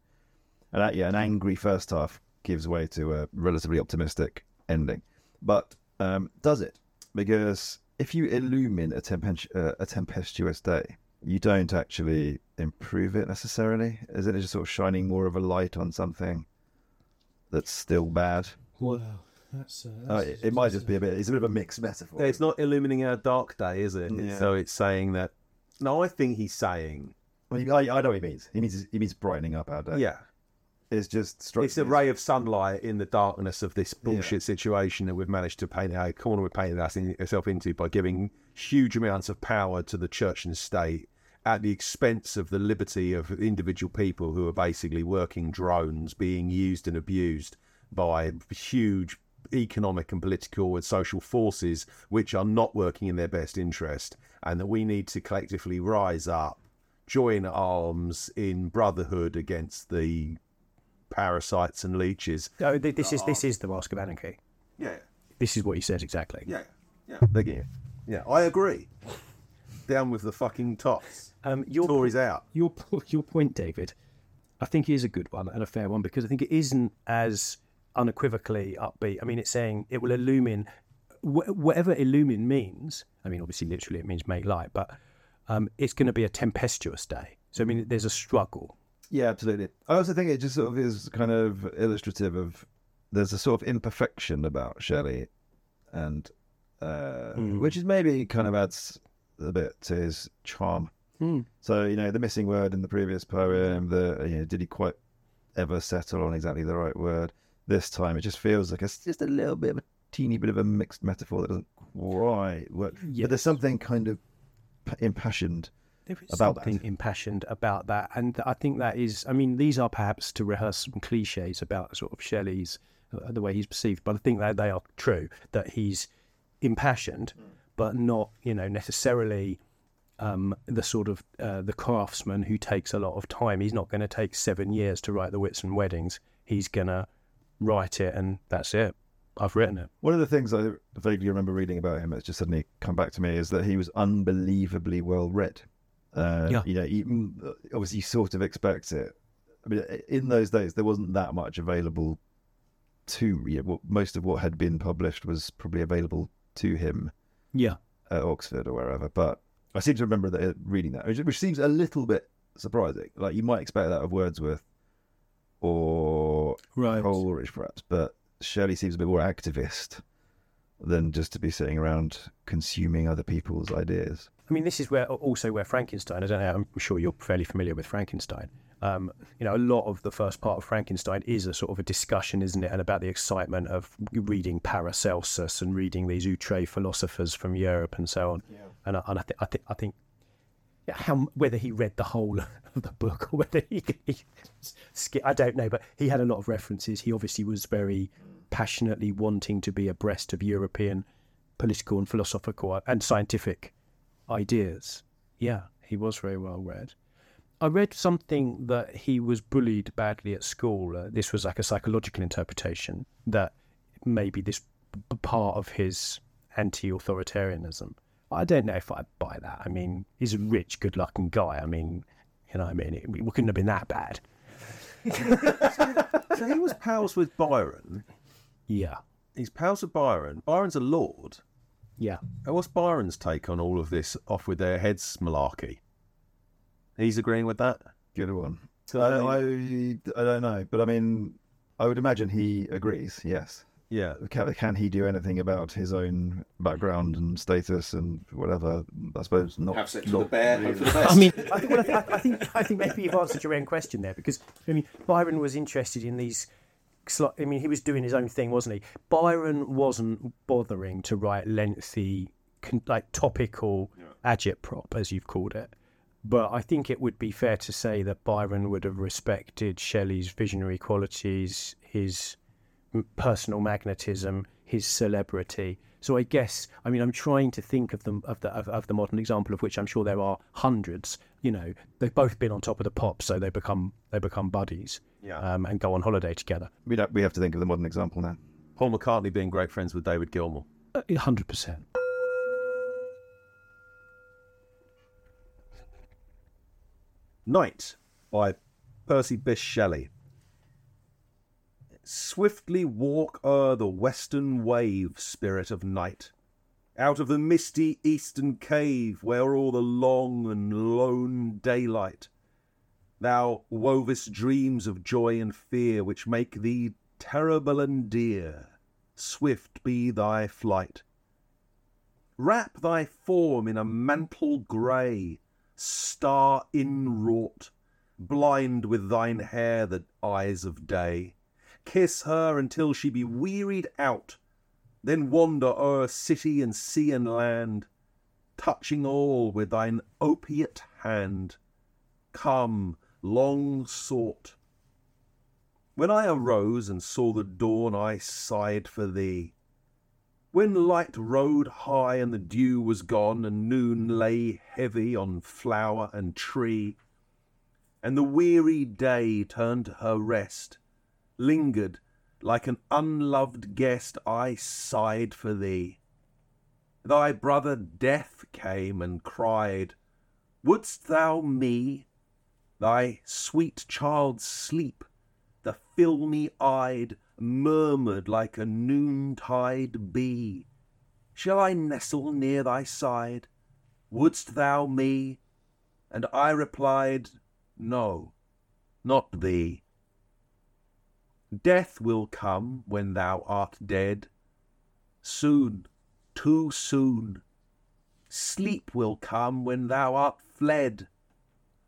[SPEAKER 2] And that, yeah, an angry first half gives way to a relatively optimistic ending. But um, does it? Because if you illumine a, tempest- uh, a tempestuous day, you don't actually improve it necessarily. Isn't it just sort of shining more of a light on something that's still bad?
[SPEAKER 1] Wow, that's, uh,
[SPEAKER 2] Uh, it, it might just be a bit. It's a bit of a mixed metaphor.
[SPEAKER 3] It's not illumining our dark day, is it?
[SPEAKER 2] Yeah.
[SPEAKER 3] So it's saying that. No, I think he's saying,
[SPEAKER 2] Well, I, I know what he means. He means he means brightening up our day.
[SPEAKER 3] yeah,
[SPEAKER 2] It's just struck
[SPEAKER 3] it's a ray of sunlight in the darkness of this bullshit situation that we've managed to paint a corner we've painted ourselves into by giving huge amounts of power to the church and state at the expense of the liberty of individual people who are basically working drones being used and abused by huge economic and political and social forces which are not working in their best interest and that we need to collectively rise up join arms in brotherhood against the parasites and leeches
[SPEAKER 1] th- this is this is the Mask of Anarchy.
[SPEAKER 3] yeah
[SPEAKER 1] This is what he says exactly.
[SPEAKER 3] yeah yeah yeah yeah i agree down with the fucking tops
[SPEAKER 1] Um, your
[SPEAKER 3] tories out
[SPEAKER 1] your po- your point, David, I think is a good one and a fair one because I think it isn't as unequivocally upbeat. I mean, it's saying it will illumine wh- whatever illumine means. I mean, obviously, literally, it means make light, but um, it's going to be a tempestuous day. So, I mean, there's a struggle.
[SPEAKER 2] Yeah, absolutely. I also think it just sort of is kind of illustrative of there's a sort of imperfection about Shelley, and uh, which is maybe kind of adds a bit to his charm. So you know, the missing word in the previous poem, the you know, did he quite ever settle on exactly the right word? This time, it just feels like it's just a little bit of a teeny bit of a mixed metaphor that doesn't quite work. But there's something kind of impassioned
[SPEAKER 1] There is
[SPEAKER 2] about
[SPEAKER 1] something
[SPEAKER 2] that.
[SPEAKER 1] impassioned about that, and I think that is. I mean, these are perhaps to rehearse some cliches about sort of Shelley's uh, the way he's perceived, but I think that they are true. That he's impassioned, but not you know necessarily um, the sort of uh, the craftsman who takes a lot of time. He's not going to take seven years to write the Whitsun Weddings. He's going to write it, and that's it. I've written it.
[SPEAKER 2] One of the things I vaguely remember reading about him that's just suddenly come back to me is that he was unbelievably well read. Uh,
[SPEAKER 1] Yeah.
[SPEAKER 2] You know, you, obviously you sort of expect it. I mean, in those days, there wasn't that much available to you know, most of what had been published was probably available to him
[SPEAKER 1] Yeah,
[SPEAKER 2] at Oxford or wherever. But I seem to remember that uh, reading that, which, which seems a little bit surprising. Like you might expect that of Wordsworth or
[SPEAKER 1] right.
[SPEAKER 2] Coleridge, perhaps, but Shelley seems a bit more activist than just to be sitting around consuming other people's ideas.
[SPEAKER 1] I mean, this is where also where Frankenstein. I don't know. I'm sure you're fairly familiar with Frankenstein. Um, you know, a lot of the first part of Frankenstein is a sort of a discussion, isn't it, and about the excitement of reading Paracelsus and reading these outre philosophers from Europe and so on. And I, and I think I think I think yeah, how whether he read the whole (laughs) of the book or whether he, he I don't know, but he had a lot of references. He obviously was very passionately wanting to be abreast of European political and philosophical and scientific ideas. Yeah, he was very well read. I read something that he was bullied badly at school. Uh, this was like a psychological interpretation that maybe this p- part of his anti-authoritarianism. I don't know if I buy that. I mean, he's a rich, good-looking guy. I mean, you know, I mean, it, it couldn't have been that bad. (laughs)
[SPEAKER 3] So he was pals with Byron.
[SPEAKER 1] Yeah,
[SPEAKER 3] He's pals with Byron. Byron's a lord.
[SPEAKER 1] Yeah.
[SPEAKER 3] And what's Byron's take on all of this off with their heads malarkey? He's agreeing with that?
[SPEAKER 2] Good one. I, uh, I, I don't know, but I mean, I would imagine he agrees. Yes.
[SPEAKER 3] Yeah.
[SPEAKER 2] Can, can he do anything about his own background and status and whatever? I suppose not.
[SPEAKER 4] Have sex with
[SPEAKER 2] not
[SPEAKER 4] a bear, hope for the best.
[SPEAKER 1] I mean, I think, well, I, I think I think maybe you've answered your own question there because I mean, Byron was interested in these. I mean, he was doing his own thing, wasn't he? Byron wasn't bothering to write lengthy, like topical agitprop, as you've called it. But I think it would be fair to say that Byron would have respected Shelley's visionary qualities, his personal magnetism, his celebrity. So I guess, I mean, I'm trying to think of them of the of, of the modern example of which I'm sure there are hundreds. You know, they've both been on top of the pop, so they become they become buddies,
[SPEAKER 3] Yeah.
[SPEAKER 1] um, and go on holiday together.
[SPEAKER 2] We don't, we have to think of the modern example now.
[SPEAKER 3] Paul McCartney being great friends with David Gilmour.
[SPEAKER 1] Hundred percent.
[SPEAKER 3] Night by Percy Bysshe Shelley. Swiftly walk o'er the western wave, spirit of night, out of the misty eastern cave where all the long and lone daylight. Thou wovest dreams of joy and fear which make thee terrible and dear. Swift be thy flight. Wrap thy form in a mantle grey, star inwrought, blind with thine hair the eyes of day. Kiss her until she be wearied out, then wander o'er city and sea and land, touching all with thine opiate hand. Come, long sought. When I arose and saw the dawn, I sighed for thee. When light rode high and the dew was gone, and noon lay heavy on flower and tree, and the weary day turned to her rest, lingered like an unloved guest, I sighed for thee. Thy brother Death came and cried, Wouldst thou me? Thy sweet child Sleep, the filmy eyed, murmured like a noontide bee. Shall I nestle near thy side? Wouldst thou me? And I replied, No, not thee. Death will come when thou art dead. Soon, too soon. Sleep will come when thou art fled.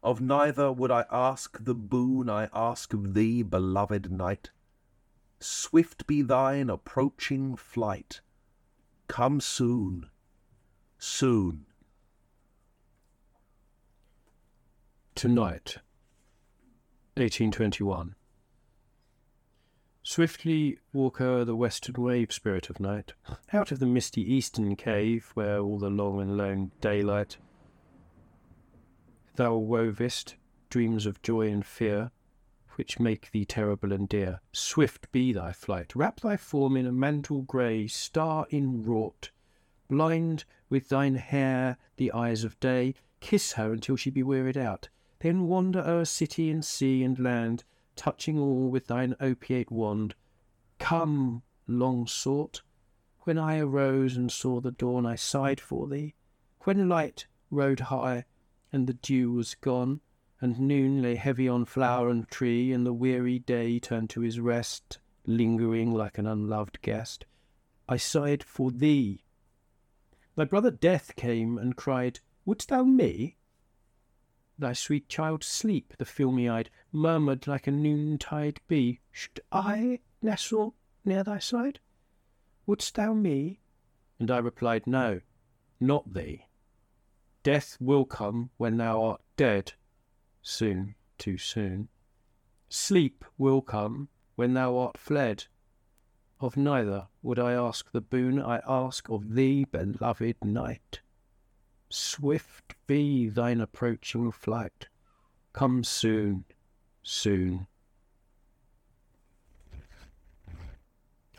[SPEAKER 3] Of neither would I ask the boon I ask of thee, beloved night. Swift be thine approaching flight. Come soon, soon.
[SPEAKER 1] Tonight, 1821. Swiftly walk o'er the western wave, spirit of night, out of the misty eastern cave where all the long and lone daylight. Thou wovest dreams of joy and fear, which make thee terrible and dear. Swift be thy flight. Wrap thy form in a mantle grey, star inwrought. Blind with thine hair the eyes of day, kiss her until she be wearied out. Then wander o'er city and sea and land, touching all with thine opiate wand. Come, long sought. When I arose and saw the dawn, I sighed for thee. When light rode high, and the dew was gone, and noon lay heavy on flower and tree, and the weary day turned to his rest, lingering like an unloved guest, I sighed for thee. Thy brother Death came and cried, Wouldst thou me? Thy sweet child Sleep, the filmy-eyed, murmured like a noontide bee, Should I nestle near thy side? Wouldst thou me? And I replied, No, not thee. Death will come when thou art dead, soon, too soon. Sleep will come when thou art fled. Of neither would I ask the boon I ask of thee, beloved night. Swift be thine approaching flight. Come soon, soon.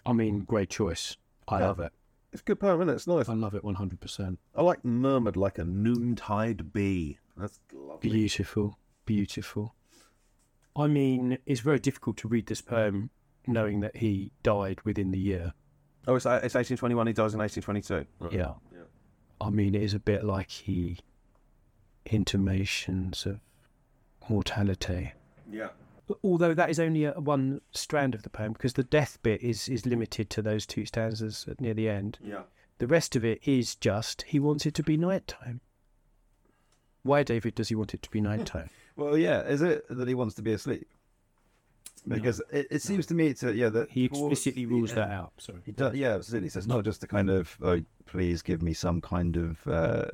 [SPEAKER 1] I mean, great choice. I
[SPEAKER 3] Yeah.
[SPEAKER 1] love it.
[SPEAKER 3] It's a good poem, isn't it? It's nice.
[SPEAKER 1] I love it 100%.
[SPEAKER 3] I like murmured like a noontide bee. That's lovely.
[SPEAKER 1] Beautiful, beautiful. I mean, it's very difficult to read this poem knowing that he died within the year.
[SPEAKER 3] Oh, it's, it's 1821. He dies in 1822.
[SPEAKER 1] Yeah.
[SPEAKER 3] Yeah.
[SPEAKER 1] I mean, it is a bit like he intimations of mortality.
[SPEAKER 3] Yeah.
[SPEAKER 1] Although that is only a, one strand of the poem, because the death bit is, is limited to those two stanzas near the end.
[SPEAKER 3] Yeah.
[SPEAKER 1] The rest of it is just he wants it to be nighttime. Why, David, does he want it to be nighttime? (laughs)
[SPEAKER 2] Well, yeah. Is it that he wants to be asleep? Because it, it seems to me to yeah that
[SPEAKER 1] He explicitly rules that out. Sorry.
[SPEAKER 2] He does, yeah, absolutely. So it's not just a kind of oh, please give me some kind of uh,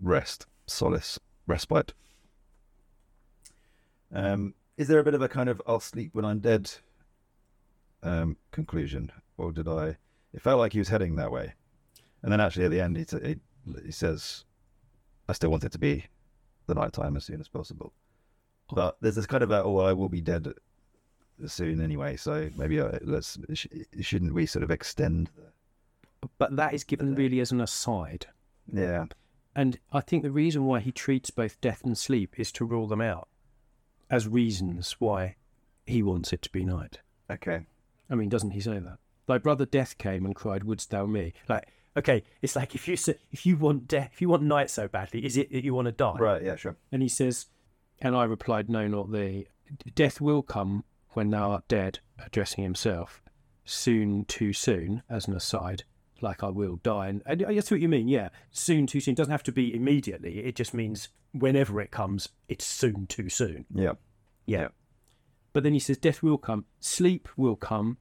[SPEAKER 2] rest, solace, respite. Um, is there a bit of a kind of "I'll sleep when I'm dead" um, conclusion, or did I? It felt like he was heading that way, and then actually at the end he, t- he, he says, "I still want it to be the night time as soon as possible." But there's this kind of a, "Oh, I will be dead soon anyway, so maybe uh, let's sh- shouldn't we sort of extend the
[SPEAKER 1] But that is given really as an aside.
[SPEAKER 2] yeah
[SPEAKER 1] And I think the reason why he treats both death and sleep is to rule them out as reasons why he wants it to be night.
[SPEAKER 2] okay
[SPEAKER 1] I mean, doesn't he say that? Thy brother death came and cried, "Wouldst thou me?" Like, okay, it's like if you if you want death, if you want night so badly, is it that you want to die?
[SPEAKER 2] right yeah sure
[SPEAKER 1] And he says, and I replied, "No, not thee. Death will come when thou art dead." Addressing himself, soon, too soon, as an aside, like I will die. And, and that's what you mean, yeah. Soon, too soon doesn't have to be immediately. It just means whenever it comes, it's soon, too soon.
[SPEAKER 2] yeah
[SPEAKER 1] Yeah. But then he says, Death will come, sleep will come,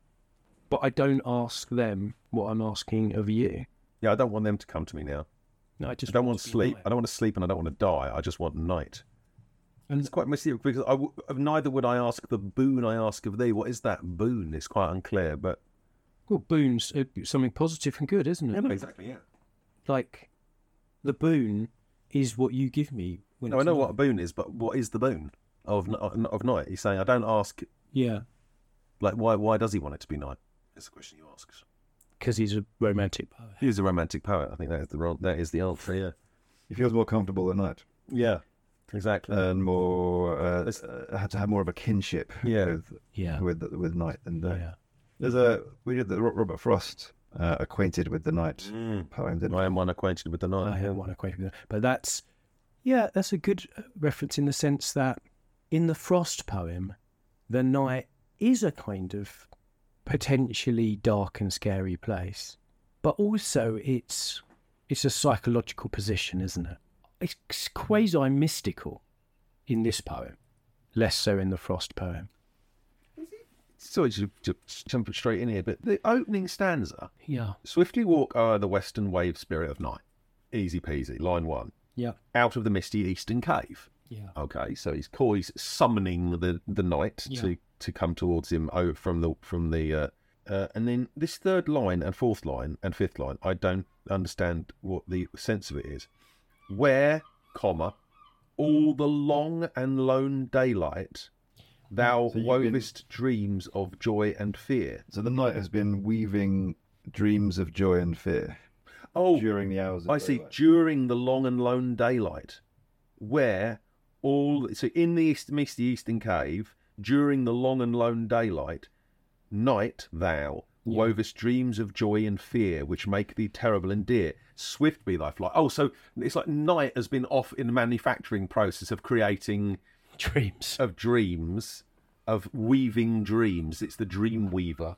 [SPEAKER 1] but I don't ask them what I'm asking of you.
[SPEAKER 3] Yeah, I don't want them to come to me now.
[SPEAKER 1] No, I
[SPEAKER 3] I
[SPEAKER 1] just
[SPEAKER 3] don't want
[SPEAKER 1] to
[SPEAKER 3] sleep.
[SPEAKER 1] night.
[SPEAKER 3] I don't want to sleep and I don't want to die. I just want night.
[SPEAKER 1] And-
[SPEAKER 3] it's quite mysterious because I w- neither would I ask the boon I ask of thee. What is that boon? It's quite unclear, but
[SPEAKER 1] Well, boon's uh, something positive and good, isn't it?
[SPEAKER 3] Yeah, exactly. Yeah.
[SPEAKER 1] Like, the boon is what you give me. When
[SPEAKER 3] No, I know
[SPEAKER 1] night.
[SPEAKER 3] what a boon is, but what is the boon of of of night? He's saying I don't ask.
[SPEAKER 1] Yeah,
[SPEAKER 3] Like, why? Why does he want it to be night? That's the question you ask.
[SPEAKER 1] because he's a romantic poet.
[SPEAKER 3] He's a romantic poet. I think that is the wrong, that is the answer. Yeah.
[SPEAKER 2] he feels more comfortable at night
[SPEAKER 3] Yeah. Exactly.
[SPEAKER 2] and more uh,
[SPEAKER 3] It's-
[SPEAKER 2] uh, had to have more of a kinship
[SPEAKER 3] Yeah.
[SPEAKER 2] with
[SPEAKER 1] Yeah.
[SPEAKER 2] with with night than day
[SPEAKER 1] Yeah.
[SPEAKER 2] There's a we did the Robert Frost uh, acquainted with the night
[SPEAKER 3] Mm.
[SPEAKER 2] poem didn't
[SPEAKER 3] I am one acquainted with the night.
[SPEAKER 1] I am one acquainted with it. But that's, yeah, that's a good uh, reference in the sense that in the Frost poem, the night is a kind of potentially dark and scary place, but also it's it's a psychological position, isn't it? It's quasi mystical in this poem, less so in the Frost poem.
[SPEAKER 3] Sorry to, to jump straight in here, but the opening stanza
[SPEAKER 1] Yeah,
[SPEAKER 3] Swiftly walk o'er the western wave spirit of night. Easy peasy. Line one.
[SPEAKER 1] yeah,
[SPEAKER 3] Out of the misty eastern cave.
[SPEAKER 1] yeah,
[SPEAKER 3] Okay, so he's he's summoning the the night
[SPEAKER 1] Yeah.
[SPEAKER 3] to to come towards him over from the from the uh, uh, and then this third line and fourth line and fifth line, I don't understand what the sense of it is. Where, comma, all the long and lone daylight, thou
[SPEAKER 2] So you've been-
[SPEAKER 3] wovest dreams of joy and fear.
[SPEAKER 2] so the night has been weaving dreams of joy and fear
[SPEAKER 3] Oh,
[SPEAKER 2] during the hours of
[SPEAKER 3] I see.
[SPEAKER 2] daylight.
[SPEAKER 3] During the long and lone daylight, where all so in the east, misty eastern cave, during the long and lone daylight, night thou
[SPEAKER 1] Yeah.
[SPEAKER 3] wovest dreams of joy and fear, which make thee terrible and dear. Swift be thy flight. Oh, so it's like night has been off in the manufacturing process of creating
[SPEAKER 1] dreams.
[SPEAKER 3] of dreams, of weaving dreams. It's the dream weaver.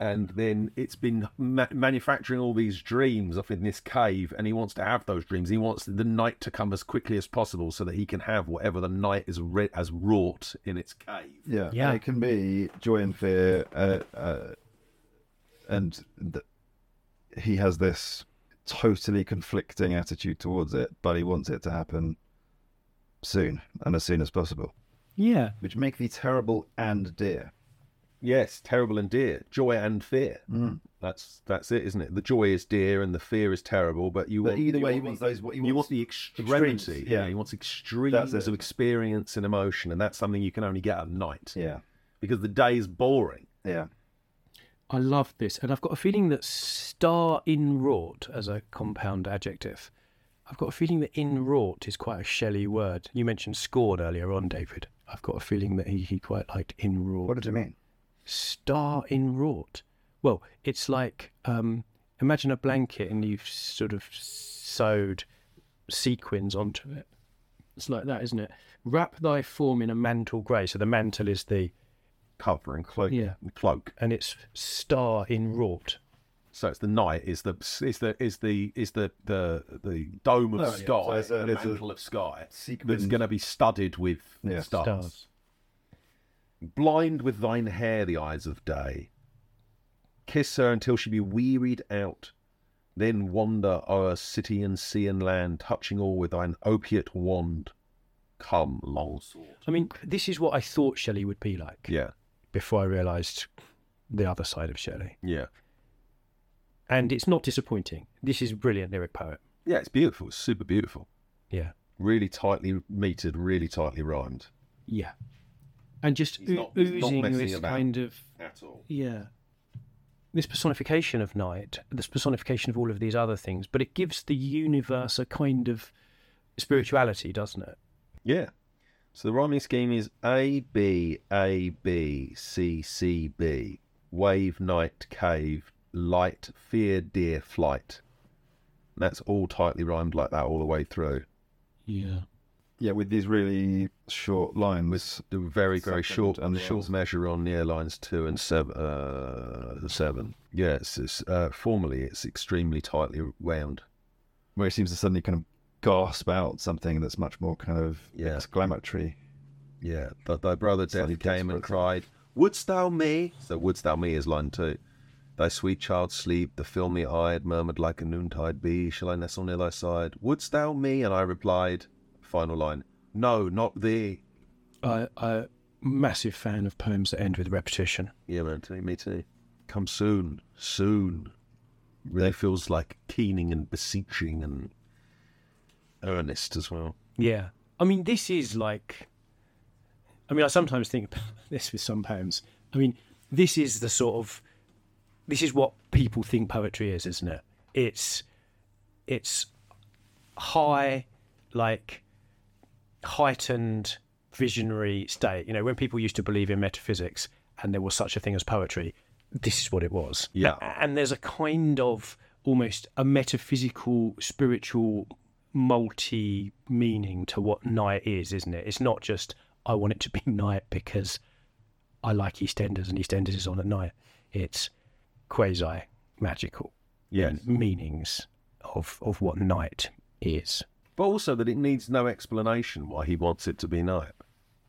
[SPEAKER 3] And then it's been ma- manufacturing all these dreams up in this cave, and he wants to have those dreams. He wants the night to come as quickly as possible so that he can have whatever the night is re- has wrought in its cave.
[SPEAKER 2] Yeah,
[SPEAKER 1] Yeah.
[SPEAKER 2] and it can be joy and fear, uh, uh, and th- he has this totally conflicting attitude towards it, but he wants it to happen soon and as soon as possible,
[SPEAKER 1] Yeah,
[SPEAKER 2] which make thee terrible and dear.
[SPEAKER 3] Yes, terrible and dear, joy and fear.
[SPEAKER 2] Mm.
[SPEAKER 3] That's that's it, isn't it? The joy is dear and the fear is terrible, but you
[SPEAKER 2] But
[SPEAKER 3] want
[SPEAKER 2] either
[SPEAKER 3] you
[SPEAKER 2] way, he
[SPEAKER 3] want
[SPEAKER 2] wants
[SPEAKER 3] the-
[SPEAKER 2] those. What he
[SPEAKER 3] you want the extremity. yeah.
[SPEAKER 2] yeah.
[SPEAKER 3] he wants extremes
[SPEAKER 2] That's
[SPEAKER 3] of experience and emotion, and that's something you can only get at night
[SPEAKER 2] Yeah,
[SPEAKER 3] because the day is boring.
[SPEAKER 2] yeah.
[SPEAKER 1] I love this, and I've got a feeling that star in wrought as a compound adjective. I've got a feeling that inwrought is quite a Shelley word. You mentioned scorn earlier on, David. I've got a feeling that he, he quite liked inwrought.
[SPEAKER 2] What does it mean?
[SPEAKER 1] Star inwrought. Well, it's like um, imagine a blanket and you've sort of sewed sequins onto it. It's like that, isn't it? Wrap thy form in a mantle grey. So the mantle is the
[SPEAKER 3] Covering cloak,
[SPEAKER 1] Yeah.
[SPEAKER 3] cloak.
[SPEAKER 1] and it's star inwrought.
[SPEAKER 3] So it's the night is the is the is the is the the the dome of
[SPEAKER 2] Oh, yeah.
[SPEAKER 3] sky,
[SPEAKER 2] So it's a-
[SPEAKER 3] the
[SPEAKER 2] it's
[SPEAKER 3] mantle of sky that's going to be studded with
[SPEAKER 2] Yeah.
[SPEAKER 3] stars.
[SPEAKER 1] Stars.
[SPEAKER 3] Blind with thine hair the eyes of day. Kiss her until she be wearied out. Then wander o'er city and sea and land, touching all with thine opiate wand. Come, long sword.
[SPEAKER 1] I mean, this is what I thought Shelley would be like
[SPEAKER 3] Yeah,
[SPEAKER 1] before I realised the other side of Shelley.
[SPEAKER 3] yeah,
[SPEAKER 1] And it's not disappointing. This is a brilliant lyric poet.
[SPEAKER 3] yeah. It's beautiful. It's super beautiful.
[SPEAKER 1] Yeah.
[SPEAKER 3] Really tightly metered, really tightly rhymed.
[SPEAKER 1] Yeah. And just
[SPEAKER 3] He's not- he's not
[SPEAKER 1] oozing
[SPEAKER 3] messing
[SPEAKER 1] this
[SPEAKER 3] about.
[SPEAKER 1] kind of,
[SPEAKER 3] At all.
[SPEAKER 1] yeah. This personification of night, this personification of all of these other things, but it gives the universe a kind of spirituality, doesn't it?
[SPEAKER 3] Yeah. So the rhyming scheme is A B A B C C B. Wave, night, cave, light, fear, dear, flight. That's all tightly rhymed like that all the way through.
[SPEAKER 1] Yeah.
[SPEAKER 2] Yeah, with these really short lines.
[SPEAKER 3] With the very, very
[SPEAKER 2] Second
[SPEAKER 3] short
[SPEAKER 2] and the
[SPEAKER 3] short measure on near lines two and seven. Uh, seven. Yes, it's, uh, formally it's extremely tightly wound.
[SPEAKER 2] where it seems to suddenly kind of gasp out something that's much more kind of
[SPEAKER 3] Yeah.
[SPEAKER 2] exclamatory.
[SPEAKER 3] Yeah, th- thy brother
[SPEAKER 2] Slightly
[SPEAKER 3] death came and cried, Wouldst thou me? So wouldst thou me is line two. Thy sweet child sleep, the filmy eyed, murmured like a noontide bee, shall I nestle near thy side? Wouldst thou me? And I replied, final line, No, not thee.
[SPEAKER 1] I, I'm massive fan of poems that end with repetition.
[SPEAKER 3] Yeah, man, too, me too. Come soon, soon. Really feels like keening and beseeching and earnest as well.
[SPEAKER 1] Yeah. I mean, this is like. I mean, I sometimes think about (laughs) this with some poems. I mean, this is the sort of. This is what people think poetry is, isn't it? It's. It's high, like, heightened visionary state. You know, when people used to believe in metaphysics and there was such a thing as poetry, this is what it was.
[SPEAKER 3] Yeah.
[SPEAKER 1] And there's a kind of almost a metaphysical, spiritual, multi meaning to what night is, isn't it? It's not just, I want it to be (laughs) night because I like EastEnders and EastEnders is on at night. It's quasi magical
[SPEAKER 3] Yes.
[SPEAKER 1] meanings of, of what night is.
[SPEAKER 3] But also that it needs no explanation why he wants it to be night.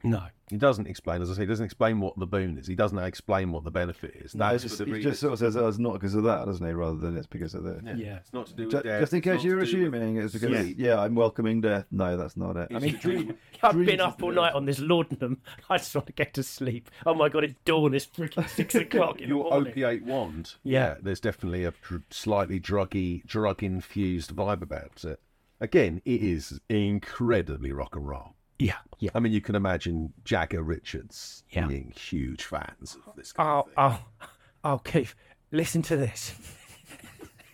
[SPEAKER 1] No.
[SPEAKER 3] He doesn't explain, as I say, he doesn't explain what the boon is. He doesn't explain what the benefit is. That's
[SPEAKER 2] It's
[SPEAKER 3] the
[SPEAKER 2] he just sort of says, oh, it's not because of that, doesn't he? Rather than it's because of this.
[SPEAKER 1] Yeah.
[SPEAKER 3] It's not to do with
[SPEAKER 2] Ju-
[SPEAKER 3] death.
[SPEAKER 2] Just in case you were
[SPEAKER 3] to do with-
[SPEAKER 2] assuming it's because,
[SPEAKER 3] Sleep.
[SPEAKER 2] yeah, I'm welcoming death. No, that's not it.
[SPEAKER 3] I mean, dream, (laughs) (laughs)
[SPEAKER 1] I've been up all night on this laudanum. (laughs) I just want to get to sleep. Oh my god, it's dawn. It's freaking six o'clock in the
[SPEAKER 3] your
[SPEAKER 1] morning.
[SPEAKER 3] opiate wand.
[SPEAKER 1] Yeah.
[SPEAKER 3] there's definitely a dr- slightly druggy, drug infused vibe about it. Again, it is incredibly rock and roll.
[SPEAKER 1] Yeah, yeah.
[SPEAKER 3] I mean, you can imagine Jagger Richards
[SPEAKER 1] Yeah.
[SPEAKER 3] being huge fans of this. Kind
[SPEAKER 1] Oh, oh, oh, Keith, listen to this.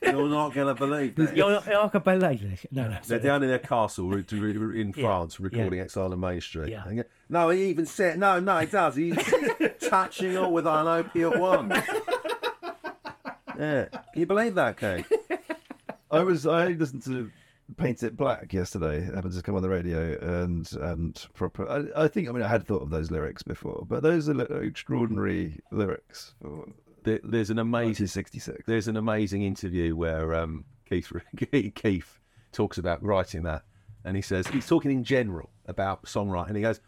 [SPEAKER 3] You're not going to believe that.
[SPEAKER 1] You're not, gonna believe this. No, no.
[SPEAKER 3] They're
[SPEAKER 1] sorry.
[SPEAKER 3] down in their castle re- re- re- in
[SPEAKER 1] Yeah,
[SPEAKER 3] France recording Exile on Main Street.
[SPEAKER 1] Yeah.
[SPEAKER 3] Go, No, he even said, no, no, he does. He's (laughs) touching all with an opiate wand. yeah. Can you believe that, Kate? (laughs)
[SPEAKER 2] I was I listened to Paint It Black yesterday. It happened to come on the radio, and and proper. I, I think I mean I had thought of those lyrics before, but those are extraordinary lyrics
[SPEAKER 3] There, there's an amazing
[SPEAKER 2] 1966.
[SPEAKER 3] there's an amazing interview where um, (laughs) Keith Keith talks about writing that, and he says he's talking in general about songwriting. He goes,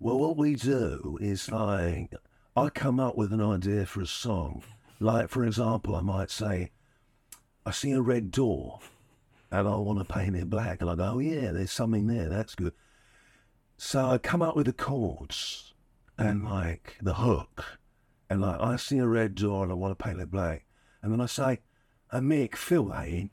[SPEAKER 3] "Well, what we do is like I come up with an idea for a song. Like for example, I might say, I see a red door, and I want to paint it black, and I go, oh yeah, there's something there. That's good. So I come up with the chords and like the hook."
[SPEAKER 4] and like I see a red door and I want to paint it black, and then I say, "I make fill that in."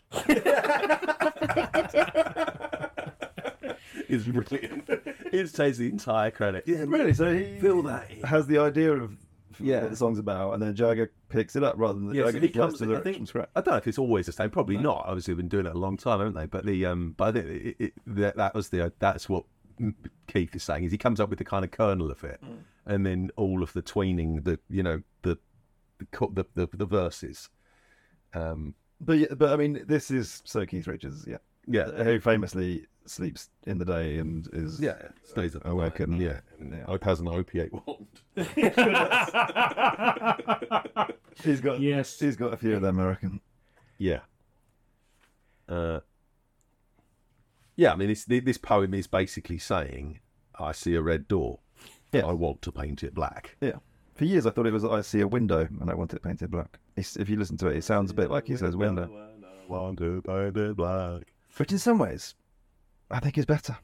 [SPEAKER 3] It's brilliant. it takes the entire credit.
[SPEAKER 4] Yeah,
[SPEAKER 2] Really? So he
[SPEAKER 4] fill that in.
[SPEAKER 2] has the idea of
[SPEAKER 3] Yeah.
[SPEAKER 2] what the song's about, and then Jagger picks it up rather than the
[SPEAKER 3] Yeah, so
[SPEAKER 2] Jagger
[SPEAKER 3] he comes.
[SPEAKER 2] to the
[SPEAKER 3] I think
[SPEAKER 2] from scratch.
[SPEAKER 3] I don't know if it's always the same. Probably not. Obviously, they've been doing it a long time, haven't they? But the um, but I think it, it, that, that was the that's what Keith is saying is he comes up with the kind of kernel of it, and then all of the tweening, the you know the the the, the, the verses. Um,
[SPEAKER 2] But yeah, but I mean, this is Sir Keith Richards, yeah,
[SPEAKER 3] yeah,
[SPEAKER 2] who famously sleeps in the day and is
[SPEAKER 3] yeah, stays up
[SPEAKER 2] awake and night.
[SPEAKER 3] Yeah,
[SPEAKER 2] Yeah.
[SPEAKER 3] Hope has an opiate wand. (laughs)
[SPEAKER 2] He's got
[SPEAKER 1] Yes.
[SPEAKER 2] he's got a few of them, I reckon.
[SPEAKER 3] Yeah. Uh, yeah, I mean, this this poem is basically saying, "I see a red door.
[SPEAKER 2] Yeah.
[SPEAKER 3] I want to paint it black."
[SPEAKER 2] Yeah. For years, I thought it was I see a window and I want it painted black. It's, if you listen to it, it sounds a bit like he says window,
[SPEAKER 3] Want to paint it black.
[SPEAKER 2] Which in some ways, I think is better.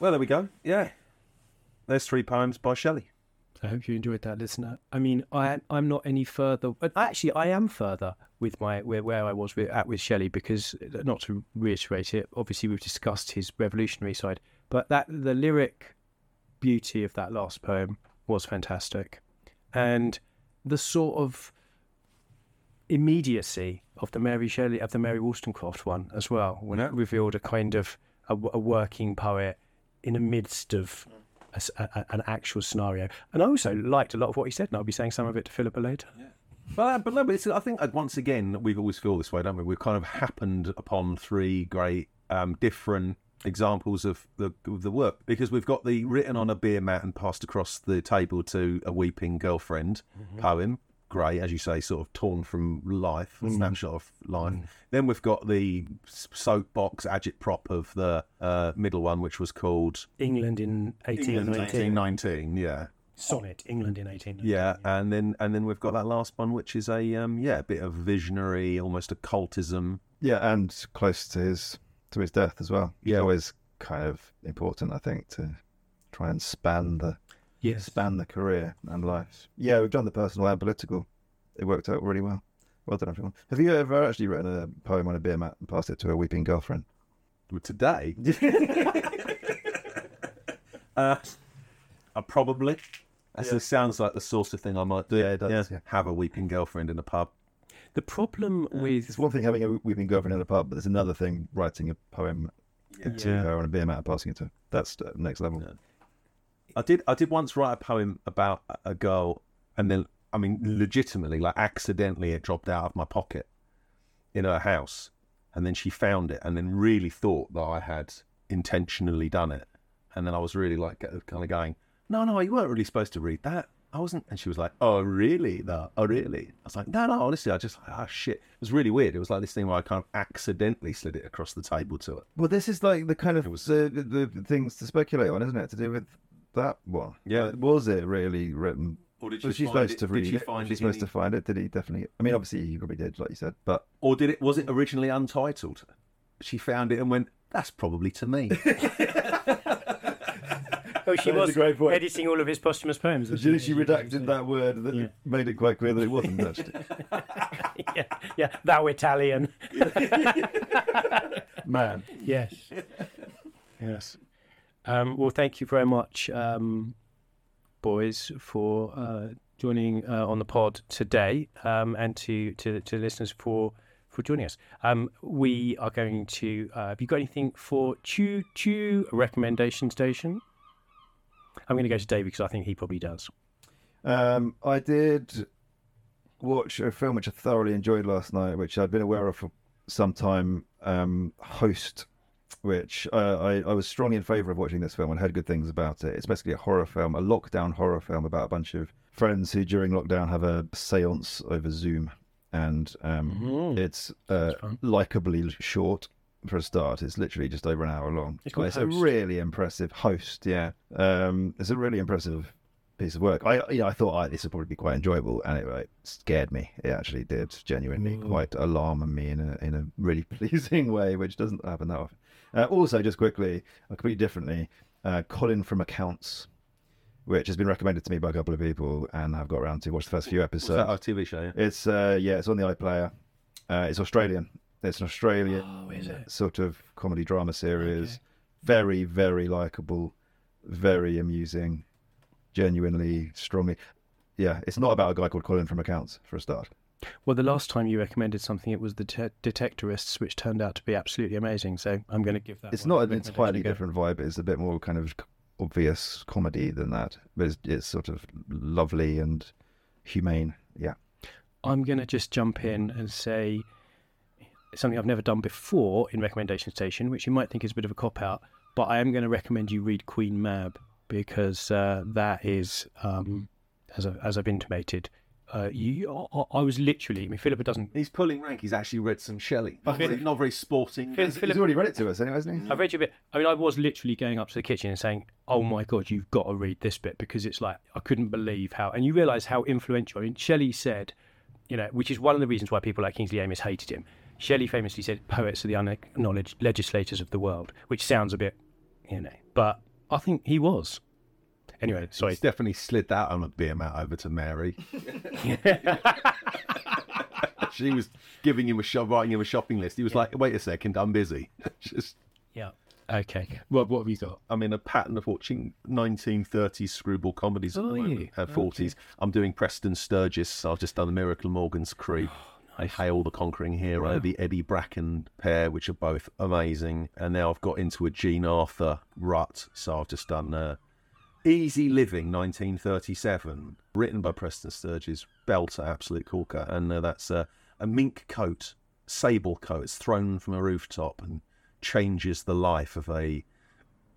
[SPEAKER 3] Well, there we go. Yeah, there's three poems by Shelley.
[SPEAKER 1] I hope you enjoyed that, listener. I mean, I I'm not any further, but actually, I am further with my where, where I was with, at with Shelley because, uh, not to reiterate it, obviously we've discussed his revolutionary side, but that the lyric beauty of that last poem was fantastic, and the sort of immediacy of the Mary Shelley of the Mary Wollstonecraft one as well, when it revealed a kind of a, a working poet in the midst of a a- an actual scenario. And I also liked a lot of what he said, and I'll be saying some of it to Philippa later.
[SPEAKER 3] But, but no, but it's, I think uh, once again we always feel this way, don't we? We've kind of happened upon three great um, different examples of the of the work because we've got the written on a beer mat and passed across the table to a weeping girlfriend poem. Great, as you say, sort of torn from life, a snapshot of life. Then we've got the soapbox agitprop of the uh, middle one, which was called
[SPEAKER 1] England in 1819.
[SPEAKER 3] 1819. Yeah,
[SPEAKER 1] Sonnet, England in 1819.
[SPEAKER 3] yeah, and then and then we've got that last one, which is a um, yeah, a bit of visionary, almost occultism.
[SPEAKER 2] Yeah, and close to his to his death as well. It's
[SPEAKER 3] Yeah.
[SPEAKER 2] always kind of important, I think, to try and span the
[SPEAKER 1] Yes.
[SPEAKER 2] span the career and life. Yeah, we've done the personal and political. It worked out really well. Well done, everyone. Have you ever actually written a poem on a beer mat and passed it to a weeping girlfriend?
[SPEAKER 3] Today, uh, (laughs) (laughs) uh, probably. That just sounds like the sort of thing I might do.
[SPEAKER 2] Yeah, it does, yeah.
[SPEAKER 3] Have a weeping girlfriend in a pub.
[SPEAKER 1] The problem with
[SPEAKER 2] It's one thing having a weeping girlfriend in a pub, but there's another thing writing a poem to
[SPEAKER 1] Yeah.
[SPEAKER 2] her on a beer mat and passing it to her. That's the next level.
[SPEAKER 3] I did. I did once write a poem about a- girl, and then I mean, legitimately, like accidentally, it dropped out of my pocket in her house, and then she found it, and then really thought that I had intentionally done it, and then I was really like kind of going, "No, no, you weren't really supposed to read that. I wasn't." And she was like, "Oh, really? No, oh, really?" I was like, "No, no, honestly, I just, oh shit." It was really weird. It was like this thing where I kind of accidentally slid it across the table to her.
[SPEAKER 2] Well, this is like the kind of
[SPEAKER 3] was-
[SPEAKER 2] the, the things to speculate on, isn't it? To do with that one.
[SPEAKER 3] Yeah.
[SPEAKER 2] Like, was it really written?
[SPEAKER 3] Or did
[SPEAKER 2] Was she
[SPEAKER 3] find
[SPEAKER 2] supposed
[SPEAKER 3] it-
[SPEAKER 2] to
[SPEAKER 3] did
[SPEAKER 2] read
[SPEAKER 3] she
[SPEAKER 2] it?
[SPEAKER 3] find
[SPEAKER 2] Was she
[SPEAKER 3] it
[SPEAKER 2] supposed
[SPEAKER 3] in-
[SPEAKER 2] to find it? Did he definitely? I mean, obviously he probably did, like you said. But
[SPEAKER 3] Or did it? Was it originally untitled? She found it and went, "That's probably to me." (laughs)
[SPEAKER 1] Oh, she
[SPEAKER 2] That is
[SPEAKER 1] was
[SPEAKER 2] a great point.
[SPEAKER 1] editing all of his posthumous poems.
[SPEAKER 2] she, she redacted that word that
[SPEAKER 1] Yeah.
[SPEAKER 2] made it quite clear that it wasn't (laughs) actually.
[SPEAKER 1] yeah, yeah, thou Italian. (laughs)
[SPEAKER 2] Man,
[SPEAKER 1] Yes. yes. Um, well, thank you very much, um, boys, for uh, joining uh, on the pod today, um, and to, to to listeners for for joining us. Um, we are going to. Uh, have you got anything for Choo Choo recommendation station? I'm going to go to Dave because I think he probably does.
[SPEAKER 2] Um, I did watch a film which I thoroughly enjoyed last night, which I'd been aware of for some time. Um, Host, which uh, I, I was strongly in favour of watching this film and heard good things about it. It's basically a horror film, a lockdown horror film about a bunch of friends who during lockdown have a séance over Zoom, and um, it's uh, likably short. For a start, it's literally just over an hour long.
[SPEAKER 1] It's
[SPEAKER 2] it's a really impressive host. Yeah, um, it's a really impressive piece of work. I, you know, I thought I, this would probably be quite enjoyable, and it, it scared me. It actually did, genuinely,
[SPEAKER 1] Mm.
[SPEAKER 2] quite alarm me in a in a really (laughs) pleasing way, which doesn't happen that often. Uh, also, just quickly, uh, completely differently, uh, Colin from Accounts which has been recommended to me by a couple of people, and I've got around to watch the first few
[SPEAKER 3] Is
[SPEAKER 2] episodes.
[SPEAKER 3] that our TV show? Yeah?
[SPEAKER 2] It's uh, yeah, it's on the iPlayer. Uh, it's Australian. It's an Australian
[SPEAKER 1] Oh, is it?
[SPEAKER 2] sort of comedy drama series. Very, very likable, very amusing, genuinely, strongly. Yeah, it's not about a guy called Colin from Accounts for a start.
[SPEAKER 1] Well, the last time you recommended something, it was the te- Detectorists, which turned out to be absolutely amazing. So I'm going to give that.
[SPEAKER 2] It's not
[SPEAKER 1] a
[SPEAKER 2] an
[SPEAKER 1] recommendation
[SPEAKER 2] entirely different vibe. It's a bit more kind of obvious comedy than that, but it's, it's sort of lovely and humane. Yeah.
[SPEAKER 1] I'm going to just jump in and say something I've never done before in Recommendation Station, which you might think is a bit of a cop out, but I am going to recommend you read Queen Mab because uh, that is, um, as, I, as I've intimated, uh, you, I, I was literally, I mean, Philippa doesn't.
[SPEAKER 3] He's pulling rank. He's actually read some Shelley. Not very, not very sporting.
[SPEAKER 1] Phil-
[SPEAKER 2] He's
[SPEAKER 1] Philip,
[SPEAKER 2] already read it to us anyway, hasn't he?
[SPEAKER 1] I've read you a bit. I mean, I was literally going up to the kitchen and saying, "Oh my god, you've got to read this bit because it's like I couldn't believe how." And you realise how influential. I mean, Shelley said, you know, which is one of the reasons why people like Kingsley Amis hated him. Shelley famously said, "Poets are the unacknowledged legislators of the world," which sounds a bit, you know, but I think he was. Anyway, sorry.
[SPEAKER 3] He's definitely slid that on a beer mat over to Mary. (laughs) she was giving him a shop, writing him a shopping list. He was like, "Wait a second, I'm busy." (laughs) Just,
[SPEAKER 1] Yeah. Okay. What What have you got?
[SPEAKER 3] I'm in a pattern of watching 1930s screwball comedies at
[SPEAKER 1] Oh,
[SPEAKER 3] the
[SPEAKER 1] are
[SPEAKER 3] moment.
[SPEAKER 1] you?
[SPEAKER 3] Uh, 40s. I'm doing Preston Sturges. I've just done the Miracle of Morgan's Creek. I Hail the Conquering Hero, the Eddie Bracken pair, which are both amazing. And now I've got into a Jean Arthur rut. So I've just done uh, Easy Living 1937, written by Preston Sturges, belter, absolute corker. And uh, that's uh, a mink coat, sable coat. It's thrown from a rooftop and changes the life of a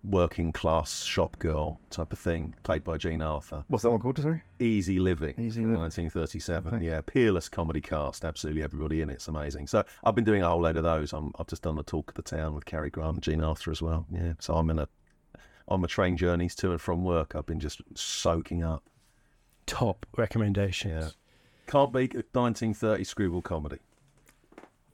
[SPEAKER 3] working class shop girl type of thing, played by Jean Arthur.
[SPEAKER 2] What's that one called? Sorry.
[SPEAKER 3] Easy Living,
[SPEAKER 2] Easy Living.
[SPEAKER 3] 1937. Yeah, peerless comedy cast, absolutely everybody in it's amazing. So I've been doing a whole load of those. I'm, I've just done the Talk of the Town with Cary Grant and Jean Arthur as well. Yeah, so I'm in a on my train journeys to and from work. I've been just soaking up.
[SPEAKER 1] Top recommendations.
[SPEAKER 3] Yeah. Can't beat a 1930 screwball comedy.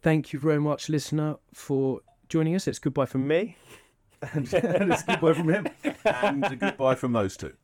[SPEAKER 1] Thank you very much, listener, for joining us. It's goodbye from me. (laughs)
[SPEAKER 2] and it's goodbye from him.
[SPEAKER 3] And a goodbye from those two.